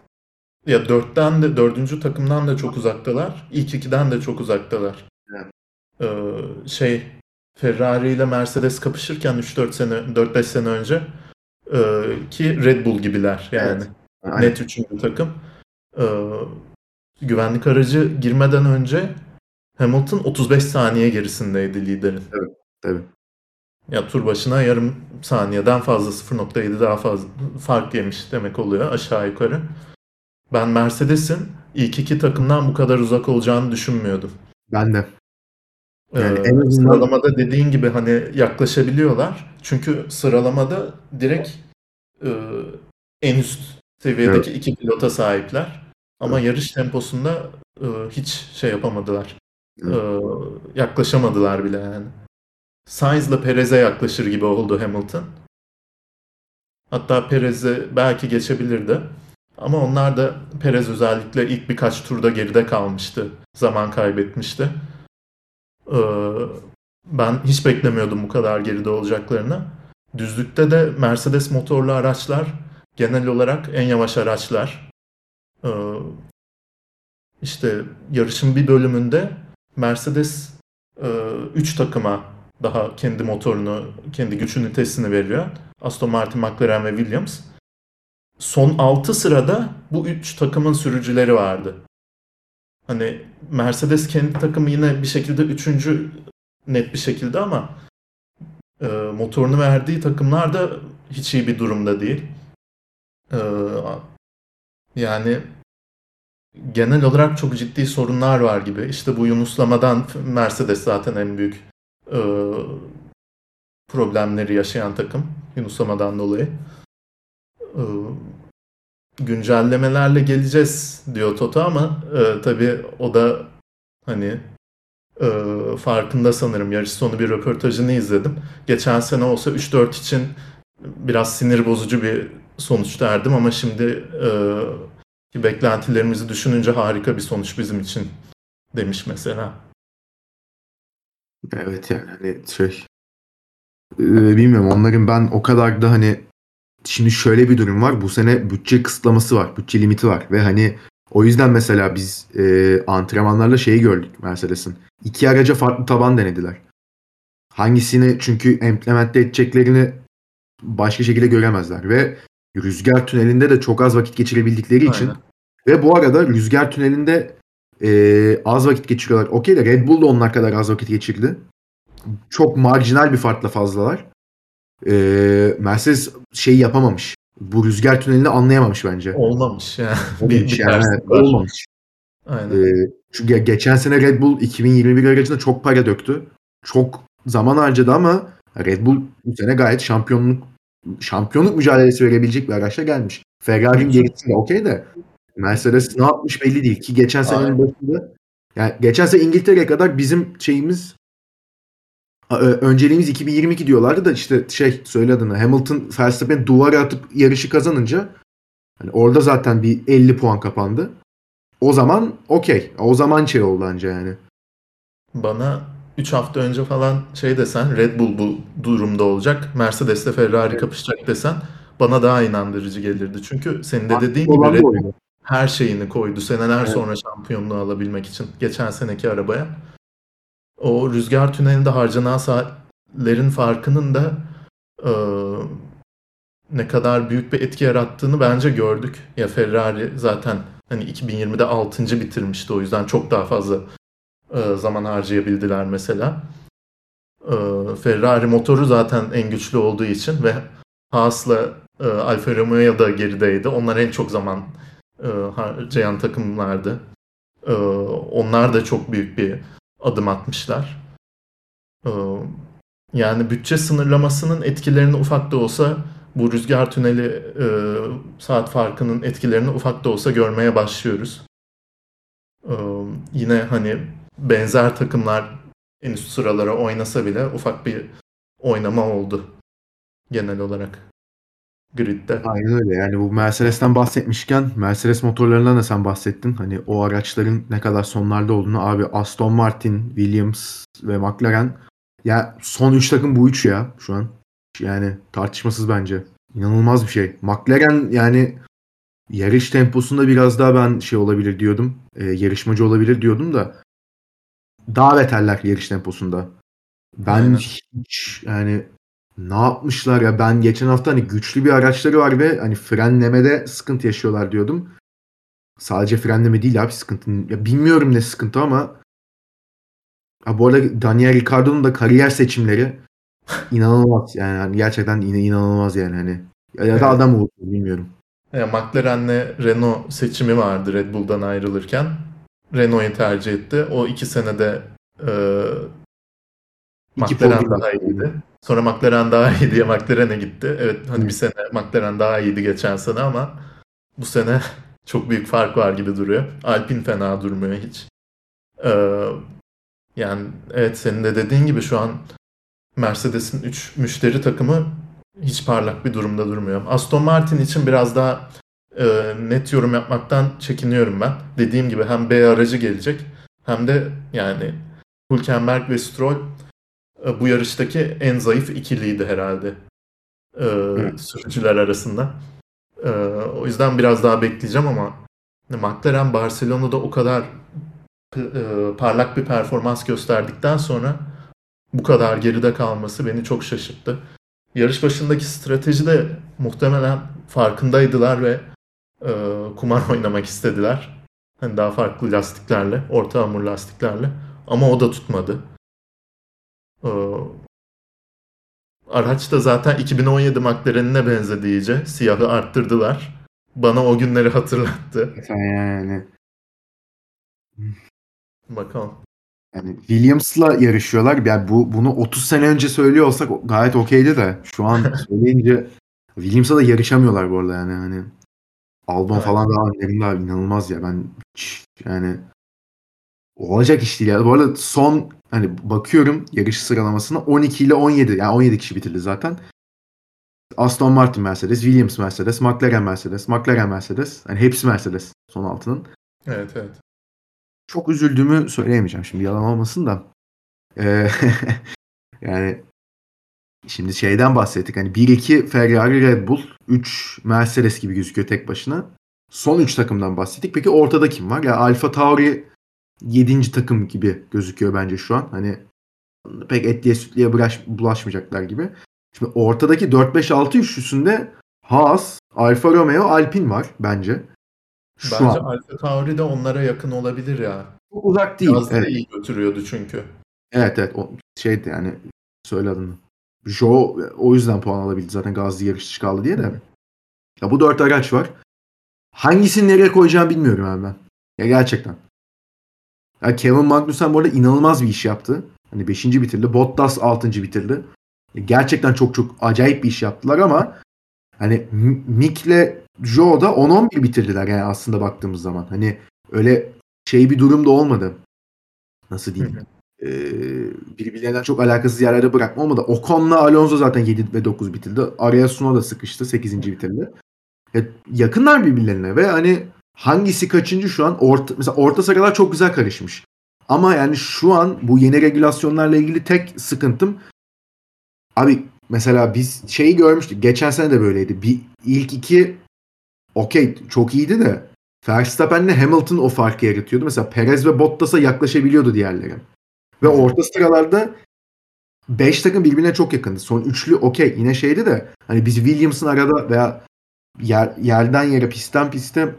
Ya dörtten de dördüncü takımdan da çok uzaktalar. İlk ikiden de çok uzaktalar. Evet. Ee, şey Ferrari ile Mercedes kapışırken 3-4 sene 4-5 sene önce e, ki Red Bull gibiler yani. Evet. Net üçüncü takım. Ee, güvenlik aracı girmeden önce Hamilton 35 saniye gerisindeydi liderin. Tabii. Ya tur başına yarım saniyeden fazla 0.7 daha fazla fark yemiş demek oluyor aşağı yukarı. Ben Mercedes'in ilk iki takımdan bu kadar uzak olacağını düşünmüyordum. Ben de. Yani Ee, en azından- Sıralamada dediğin gibi hani yaklaşabiliyorlar. Çünkü sıralamada direkt e, en üst seviyedeki iki pilota sahipler. Ama yarış temposunda e, hiç şey yapamadılar. Evet. E, yaklaşamadılar bile yani. Sainz'la Perez'e yaklaşır gibi oldu Hamilton. Hatta Perez'e belki geçebilirdi. Ama onlar da Perez özellikle ilk birkaç turda geride kalmıştı. Zaman kaybetmişti. Ee, ben hiç beklemiyordum bu kadar geride olacaklarını. Düzlükte de Mercedes motorlu araçlar genel olarak en yavaş araçlar. Ee, işte yarışın bir bölümünde Mercedes 3 takıma daha kendi motorunu, kendi güç ünitesini veriyor. Aston Martin, McLaren ve Williams. Son 6 sırada bu 3 takımın sürücüleri vardı. Hani Mercedes kendi takımı yine bir şekilde üçüncü net bir şekilde ama e, motorunu verdiği takımlar da hiç iyi bir durumda değil. E, yani genel olarak çok ciddi sorunlar var gibi. İşte bu yunuslamadan Mercedes zaten en büyük e, problemleri yaşayan takım yunuslamadan dolayı. E, güncellemelerle geleceğiz diyor Toto ama e, tabii o da hani e, farkında sanırım. Yarış sonu bir röportajını izledim. Geçen sene olsa 3-4 için biraz sinir bozucu bir sonuç derdim ama şimdi e, beklentilerimizi düşününce harika bir sonuç bizim için demiş mesela. Evet yani hani şey e, bilmiyorum onların ben o kadar da hani şimdi şöyle bir durum var. Bu sene bütçe kısıtlaması var. Bütçe limiti var ve hani o yüzden mesela biz e, antrenmanlarla şeyi gördük Mercedes'in. İki araca farklı taban denediler. Hangisini çünkü implemente edeceklerini başka şekilde göremezler ve rüzgar tünelinde de çok az vakit geçirebildikleri için Aynen. ve bu arada rüzgar tünelinde e, az vakit geçiriyorlar. Okey de Red Bull da onlar kadar az vakit geçirdi. Çok marjinal bir farkla fazlalar. E, Mercedes şey yapamamış. Bu rüzgar tünelini anlayamamış bence. Olmamış yani. Olmamış yani, olmamış. Aynen. Ee, çünkü ge- geçen sene Red Bull 2021 aracına çok para döktü. Çok zaman harcadı ama Red Bull bu sene gayet şampiyonluk şampiyonluk mücadelesi verebilecek bir araçla gelmiş. Ferrari'nin gerisinde okey de Mercedes ne yapmış belli değil ki geçen senenin başında yani geçen sene İngiltere'ye kadar bizim şeyimiz önceliğimiz 2022 diyorlardı da işte şey söyle adını Hamilton Verstappen duvara atıp yarışı kazanınca hani orada zaten bir 50 puan kapandı. O zaman okey. O zaman şey oldu anca yani. Bana 3 hafta önce falan şey desen Red Bull bu durumda olacak. Mercedes ile Ferrari kapışacak desen bana daha inandırıcı gelirdi. Çünkü senin de dediğin gibi Olan Red Bull her şeyini koydu seneler Evet. sonra şampiyonluğu alabilmek için geçen seneki arabaya. O rüzgar tünelinde harcanan saatlerin farkının da e, ne kadar büyük bir etki yarattığını bence gördük. Ya Ferrari zaten hani 2020'de 6. bitirmişti o yüzden çok daha fazla e, zaman harcayabildiler mesela. E, Ferrari motoru zaten en güçlü olduğu için ve Haas'la e, Alfa Romeo da gerideydi. Onlar en çok zaman e, harcayan takımlardı. E, onlar da çok büyük bir adım atmışlar. E, yani bütçe sınırlamasının etkilerini ufak da olsa bu rüzgar tüneli e, saat farkının etkilerini ufak da olsa görmeye başlıyoruz. E, yine hani benzer takımlar en üst sıralara oynasa bile ufak bir oynama oldu genel olarak gridde. Aynen öyle. Yani bu Mercedes'ten bahsetmişken Mercedes motorlarından da sen bahsettin. Hani o araçların ne kadar sonlarda olduğunu abi Aston Martin, Williams ve McLaren ya son 3 takım bu 3 ya şu an. Yani tartışmasız bence. İnanılmaz bir şey. McLaren yani yarış temposunda biraz daha ben şey olabilir diyordum. e, yarışmacı olabilir diyordum da daha beterler yarış temposunda. Ben Aynen. hiç yani ne yapmışlar ya ben geçen hafta hani güçlü bir araçları var ve hani frenlemede sıkıntı yaşıyorlar diyordum. Sadece frenleme değil abi sıkıntı. Ya bilmiyorum ne sıkıntı ama ha bu arada Daniel Ricciardo'nun da kariyer seçimleri inanılmaz yani gerçekten in- inanılmaz yani hani ya, ya da Evet. adam oldu bilmiyorum. Ya McLaren'le Renault seçimi vardı Red Bull'dan ayrılırken. Renault'u tercih etti. O iki senede e, İki McLaren daha iyiydi. Sonra McLaren daha iyi diye McLaren'e gitti. Evet hani bir sene McLaren daha iyiydi geçen sene ama bu sene çok büyük fark var gibi duruyor. Alpine fena durmuyor hiç. Ee, yani evet senin de dediğin gibi şu an Mercedes'in 3 müşteri takımı hiç parlak bir durumda durmuyor. Aston Martin için biraz daha e, net yorum yapmaktan çekiniyorum ben. Dediğim gibi hem B aracı gelecek hem de yani Hülkenberg ve Stroll bu yarıştaki en zayıf ikiliydi herhalde e, sürücüler arasında. E, o yüzden biraz daha bekleyeceğim ama McLaren Barcelona'da o kadar e, parlak bir performans gösterdikten sonra bu kadar geride kalması beni çok şaşırttı. Yarış başındaki strateji de muhtemelen farkındaydılar ve e, kumar oynamak istediler. Hani daha farklı lastiklerle, orta hamur lastiklerle. Ama o da tutmadı. E, araç da zaten 2017 McLaren'ine benzedi iyice. Siyahı arttırdılar. Bana o günleri hatırlattı. Yani Bakalım. Yani Williams'la yarışıyorlar. Yani bu bunu 30 sene önce söylüyor olsak gayet okeydi de şu an söyleyince Williams'la da yarışamıyorlar bu arada yani hani Albon Evet. falan daha önlerinde abi inanılmaz ya ben yani olacak iş değil ya. Bu arada son hani bakıyorum yarış sıralamasına 12 ile 17 yani 17 kişi bitirdi zaten. Aston Martin Mercedes, Williams Mercedes, McLaren Mercedes, McLaren Mercedes. Yani hepsi Mercedes son altının Evet evet. çok üzüldüğümü söyleyemeyeceğim şimdi yalan olmasın da. Ee, yani şimdi şeyden bahsettik. Hani 1-2 Ferrari Red Bull, 3 Mercedes gibi gözüküyor tek başına. Son 3 takımdan bahsettik. Peki ortada kim var? Ya Alfa Tauri 7. takım gibi gözüküyor bence şu an. Hani pek etliye sütliye bulaş, bulaşmayacaklar gibi. Şimdi ortadaki 4-5-6 üçlüsünde Haas, Alfa Romeo, Alpine var bence. Şu bence an. Alfa Tauri de onlara yakın olabilir ya. Çok uzak değil. Biraz evet. iyi götürüyordu çünkü. Evet evet. O şeydi yani söyle adını. Joe o yüzden puan alabildi zaten Gazli yarışçı kaldı diye de. Ya bu dört araç var. Hangisini nereye koyacağımı bilmiyorum abi ben. Ya gerçekten. Ya Kevin Magnussen bu arada inanılmaz bir iş yaptı. Hani 5. bitirdi. Bottas 6. bitirdi. Gerçekten çok çok acayip bir iş yaptılar ama hani Mick'le Joe da 10-11 bitirdiler yani aslında baktığımız zaman. Hani öyle şey bir durum da olmadı. Nasıl diyeyim? Ee, birbirlerinden çok alakasız yerlerde bırakma olmadı. Ocon'la Alonso zaten 7 ve 9 bitirdi. Araya Suno da sıkıştı. 8. bitirdi. Ya, yakınlar birbirlerine ve hani hangisi kaçıncı şu an orta, mesela orta sıralar çok güzel karışmış. Ama yani şu an bu yeni regülasyonlarla ilgili tek sıkıntım abi mesela biz şeyi görmüştük. Geçen sene de böyleydi. Bir ilk iki okey çok iyiydi de Verstappen'le Hamilton o farkı yaratıyordu. Mesela Perez ve Bottas'a yaklaşabiliyordu diğerleri. Ve orta sıralarda 5 takım birbirine çok yakındı. Son üçlü okey yine şeydi de hani biz Williams'ın arada veya yer, yerden yere pistten piste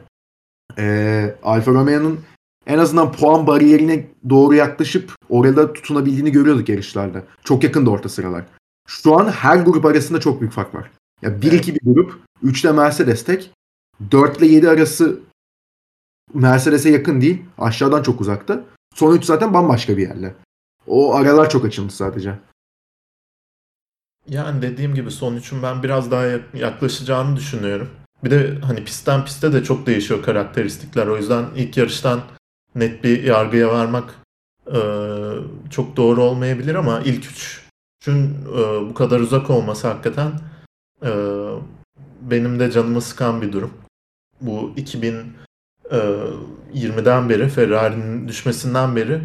e, Alfa Romeo'nun en azından puan bariyerine doğru yaklaşıp orada tutunabildiğini görüyorduk yarışlarda. Çok yakındı orta sıralar. Şu an her grup arasında çok büyük fark var. Ya 1-2 evet. bir grup, 3'te Mercedes tek, 4 ile 7 arası Mercedes'e yakın değil. Aşağıdan çok uzakta. Son 3 zaten bambaşka bir yerle. O aralar çok açılmış sadece. Yani dediğim gibi son üçün ben biraz daha yaklaşacağını düşünüyorum. Bir de hani pistten piste de çok değişiyor karakteristikler. O yüzden ilk yarıştan net bir yargıya varmak e, çok doğru olmayabilir ama ilk üçün e, bu kadar uzak olması hakikaten e, benim de canımı sıkan bir durum. Bu 2020'den beri Ferrari'nin düşmesinden beri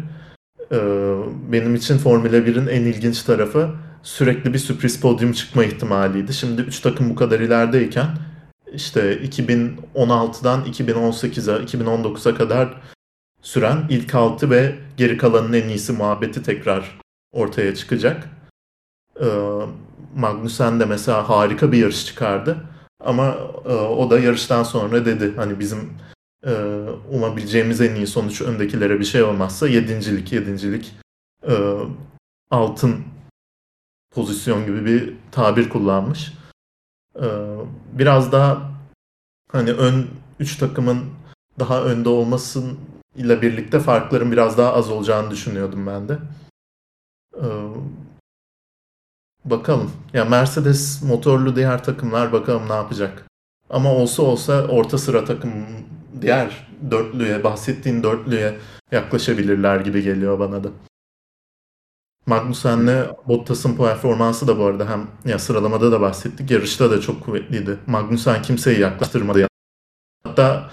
benim için Formula 1'in en ilginç tarafı sürekli bir sürpriz podyum çıkma ihtimaliydi. Şimdi 3 takım bu kadar ilerideyken işte 2016'dan 2018'e, 2019'a kadar süren ilk altı ve geri kalanın en iyisi muhabbeti tekrar ortaya çıkacak. Ee, Magnussen de mesela harika bir yarış çıkardı. Ama e, o da yarıştan sonra dedi hani bizim e, umabileceğimiz en iyi sonuç öndekilere bir şey olmazsa yedincilik, yedincilik e, altın pozisyon gibi bir tabir kullanmış. E, biraz daha hani ön üç takımın daha önde olmasın ile birlikte farkların biraz daha az olacağını düşünüyordum ben de. Ee, bakalım. Ya Mercedes motorlu diğer takımlar bakalım ne yapacak. Ama olsa olsa orta sıra takım diğer dörtlüye, bahsettiğin dörtlüye yaklaşabilirler gibi geliyor bana da. Magnussen'le Bottas'ın performansı da bu arada hem ya sıralamada da bahsettik, yarışta da çok kuvvetliydi. Magnussen kimseyi yaklaştırmadı. Hatta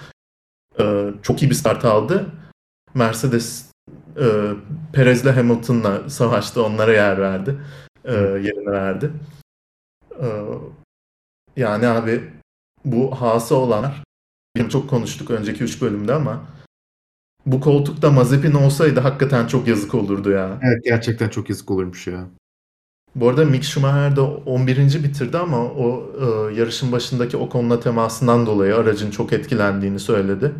e, çok iyi bir start aldı. Mercedes e, Perez'le Hamilton'la savaştı, onlara yer verdi. E, yerine verdi. E, yani abi bu hası olanlar çok konuştuk önceki 3 bölümde ama bu koltukta Mazepin olsaydı hakikaten çok yazık olurdu ya. Evet gerçekten çok yazık olurmuş ya. Bu arada Mick Schumacher de 11. bitirdi ama o e, yarışın başındaki o konuda temasından dolayı aracın çok etkilendiğini söyledi.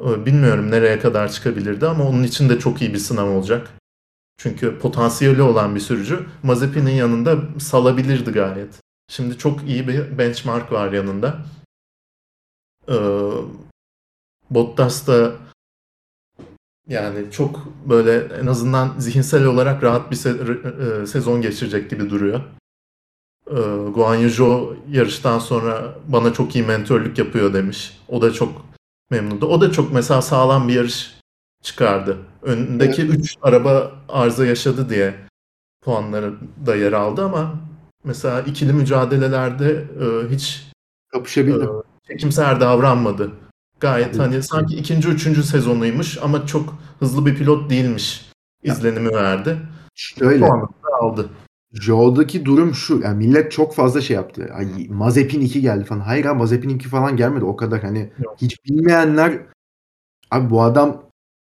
E, bilmiyorum nereye kadar çıkabilirdi ama onun için de çok iyi bir sınav olacak. Çünkü potansiyeli olan bir sürücü Mazepin'in yanında salabilirdi gayet. Şimdi çok iyi bir benchmark var yanında. Ee, Bottas da yani çok böyle en azından zihinsel olarak rahat bir se- e, sezon geçirecek gibi duruyor. Ee, Guan Yu Zhou yarıştan sonra bana çok iyi mentörlük yapıyor demiş. O da çok memnundu. O da çok mesela sağlam bir yarış çıkardı. Önündeki 3 evet. araba arıza yaşadı diye puanları da yer aldı ama mesela ikili mücadelelerde e, hiç kapışabildi. E, çekimser davranmadı. Gayet hani sanki ikinci, üçüncü sezonuymuş ama çok hızlı bir pilot değilmiş izlenimi verdi. Şöyle. Puanını aldı. Joe'daki durum şu. Yani millet çok fazla şey yaptı. Ay, Mazepin 2 geldi falan. Hayır abi Mazepin 2 falan gelmedi. O kadar hani Yok. hiç bilmeyenler abi bu adam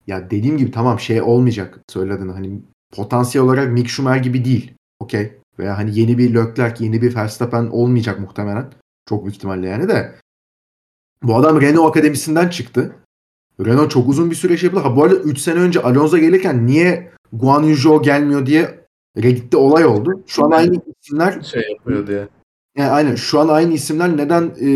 ya dediğim gibi tamam şey olmayacak söyledin hani potansiyel olarak Mick Schumacher gibi değil. Okey. Veya hani yeni bir Leclerc, yeni bir Verstappen olmayacak muhtemelen. Çok büyük ihtimalle yani de. Bu adam Renault Akademisi'nden çıktı. Renault çok uzun bir süreç yapıldı. Ha bu arada 3 sene önce Alonso gelirken niye Guan Yu Zhou gelmiyor diye Reddit'te olay oldu. Şu an aynı isimler Şey yapıyor diye. yani aynen şu an aynı isimler neden e,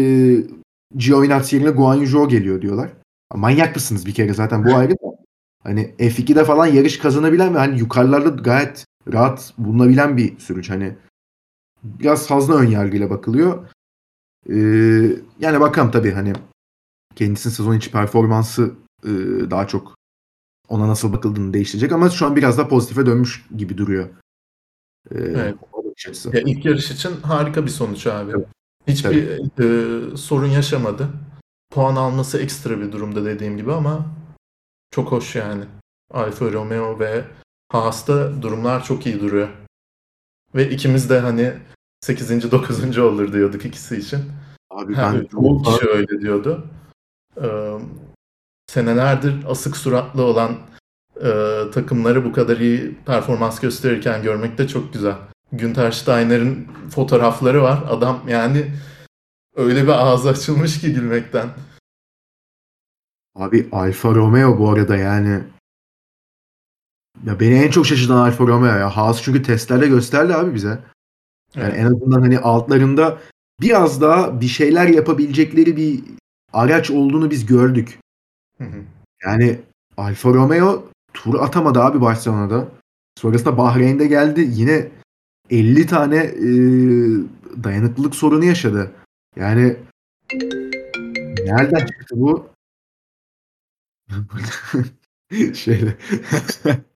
Giovinazzi yerine Guan Yu Zhou geliyor diyorlar. Manyak mısınız bir kere zaten bu ayrı da. Hani F2'de falan yarış kazanabilen ve hani yukarılarda gayet rahat bulunabilen bir sürücü. Hani biraz fazla ön yargıyla bakılıyor. Ee, yani bakalım tabii hani kendisinin sezon içi performansı e, daha çok ona nasıl bakıldığını değiştirecek ama şu an biraz da pozitife dönmüş gibi duruyor. Ee, Evet. Ya ilk yarış için harika bir sonuç abi. Tabii. Hiçbir e, sorun yaşamadı. Puan alması ekstra bir durumda dediğim gibi ama çok hoş yani. Alfa Romeo ve Haas'ta durumlar çok iyi duruyor. Ve ikimiz de hani 8. 9. olur diyorduk ikisi için. Abi ben çoğu kişi öyle diyordu. Ee, senelerdir asık suratlı olan e, takımları bu kadar iyi performans gösterirken görmek de çok güzel. Günter Steiner'in fotoğrafları var. Adam yani öyle bir ağzı açılmış ki gülmekten. Abi Alfa Romeo bu arada yani ya beni en çok şaşırtan Alfa Romeo ya. Haas çünkü testlerle gösterdi abi bize. Yani Evet. en azından hani altlarında biraz daha bir şeyler yapabilecekleri bir araç olduğunu biz gördük. Hı hı. Yani Alfa Romeo tur atamadı abi Barcelona'da. Sonrasında Bahreyn'de geldi. Yine 50 tane e, dayanıklılık sorunu yaşadı. Yani nereden çıktı bu? Şeyle.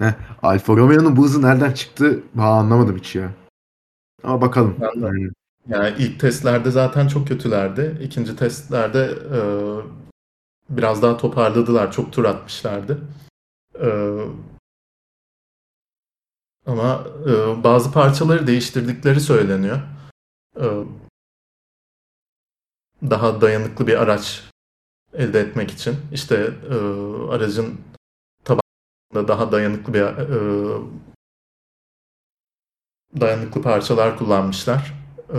Heh, Alfa Romeo'nun bu hızı nereden çıktı? Ben anlamadım hiç ya. Ama bakalım. Ben de. Yani ilk testlerde zaten çok kötülerdi. İkinci testlerde e, biraz daha toparladılar. Çok tur atmışlardı. E, ama e, bazı parçaları değiştirdikleri söyleniyor. E, daha dayanıklı bir araç elde etmek için. İşte e, aracın daha dayanıklı bir e, dayanıklı parçalar kullanmışlar. E,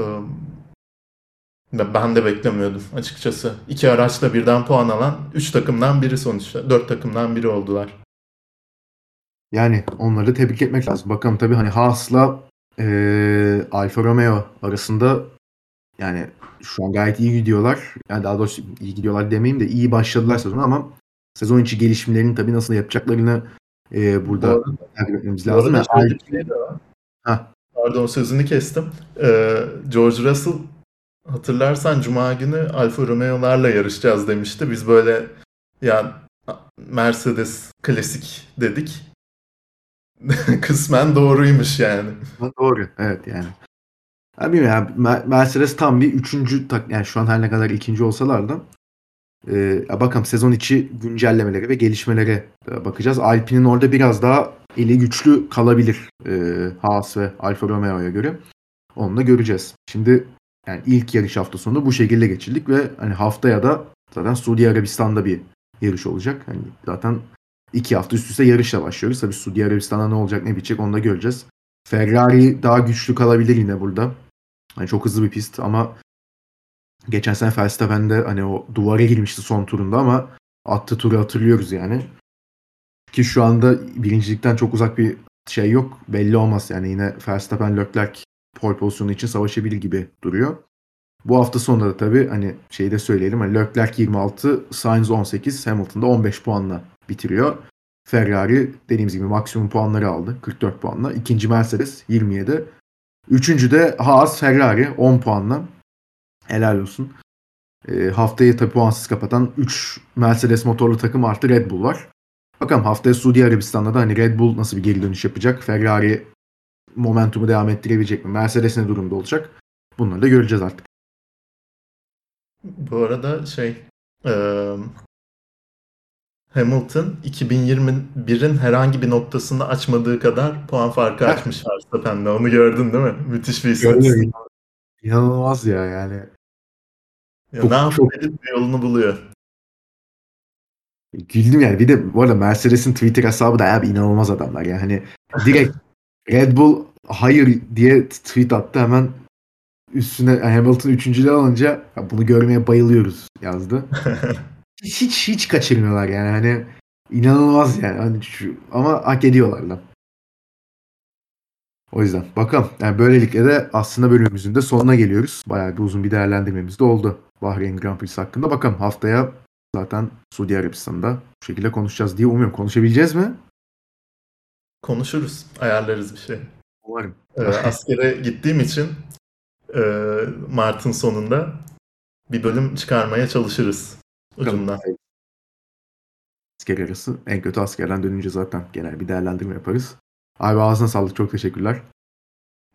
ben de beklemiyordum açıkçası. İki araçla birden puan alan üç takımdan biri sonuçta. Dört takımdan biri oldular. Yani onları tebrik etmek lazım. Bakalım tabii hani Haas'la eee Alfa Romeo arasında yani şu an gayet iyi gidiyorlar. Yani daha doğrusu iyi gidiyorlar demeyeyim de iyi başladılar sezona ama sezon içi gelişimlerini tabii nasıl yapacaklarını eee, burada Bu arada- takip etmemiz lazım. Yani şöyle bir şey de var. Hah. Pardon sözünü kestim. Ee, George Russell hatırlarsan Cuma günü Alfa Romeo'larla yarışacağız demişti. Biz böyle ya Mercedes klasik dedik. Kısmen doğruymuş yani. Ha, Doğru. Evet yani. Abi ya Mer- Mercedes tam bir üçüncü tak yani şu an her ne kadar ikinci olsalar da e, bakalım sezon içi güncellemelere ve gelişmelere e, bakacağız. Alpine'in orada biraz daha eli güçlü kalabilir e, Haas ve Alfa Romeo'ya göre. Onu da göreceğiz. Şimdi yani ilk yarış hafta sonu bu şekilde geçirdik ve hani haftaya da zaten Suudi Arabistan'da bir yarış olacak. Hani zaten iki hafta üst üste yarışla başlıyoruz. Tabii Suudi Arabistan'da ne olacak ne bitecek onu da göreceğiz. Ferrari daha güçlü kalabilir yine burada. Hani çok hızlı bir pist ama geçen sene Verstappen de hani o duvara girmişti son turunda ama attığı turu hatırlıyoruz yani. Ki şu anda birincilikten çok uzak bir şey yok. Belli olmaz yani yine Verstappen Leclerc pole pozisyonu için savaşabilir gibi duruyor. Bu hafta sonunda da tabii hani şeyi de söyleyelim. Hani Leclerc 26, Sainz 18, Hamilton da 15 puanla bitiriyor. Ferrari dediğimiz gibi maksimum puanları aldı. 44 puanla. İkinci Mercedes 27. Üçüncü de Haas Ferrari 10 puanla. Helal olsun. E, haftayı tabii puansız kapatan 3 Mercedes motorlu takım artı Red Bull var. Bakalım haftaya Suudi Arabistan'da da hani Red Bull nasıl bir geri dönüş yapacak? Ferrari momentumu devam ettirebilecek mi? Mercedes ne durumda olacak? Bunları da göreceğiz artık. Bu arada şey eee, Hamilton 2021'in herhangi bir noktasında açmadığı kadar puan farkı açmış Verstappen'le. Onu gördün değil mi? Müthiş bir istatistik. İnanılmaz ya yani. Ya Çok- ne çok- bir yolunu buluyor. Güldüm yani. Bir de bu arada Mercedes'in Twitter hesabı da abi inanılmaz adamlar. Yani hani direkt Red Bull hayır diye tweet attı hemen üstüne Hamilton üçüncülüğü alınca "Ya bunu görmeye bayılıyoruz yazdı. Hiç hiç, hiç kaçırmıyorlar yani hani inanılmaz yani hani şu, ama hak ediyorlar lan. O yüzden bakalım. Yani böylelikle de aslında bölümümüzün de sonuna geliyoruz. Bayağı bir uzun bir değerlendirmemiz de oldu. Bahreyn Grand Prix hakkında. Bakalım haftaya zaten Suudi Arabistan'da bu şekilde konuşacağız diye umuyorum. Konuşabileceğiz mi? Konuşuruz. Ayarlarız bir şey. Umarım. Ee, askere gittiğim için e, Mart'ın sonunda bir bölüm çıkarmaya çalışırız ucundan. Asker arası. En kötü askerden dönünce zaten genel bir değerlendirme yaparız. Abi ağzına sağlık. Çok teşekkürler.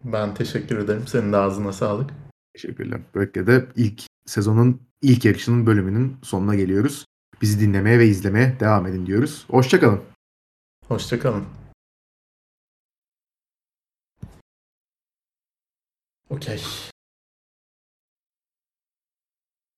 Ben teşekkür ederim. Senin de ağzına sağlık. Teşekkürler. Böylelikle de ilk sezonun ilk yarışının bölümünün sonuna geliyoruz. Bizi dinlemeye ve izlemeye devam edin diyoruz. Hoşçakalın. Hoşçakalın. Okey.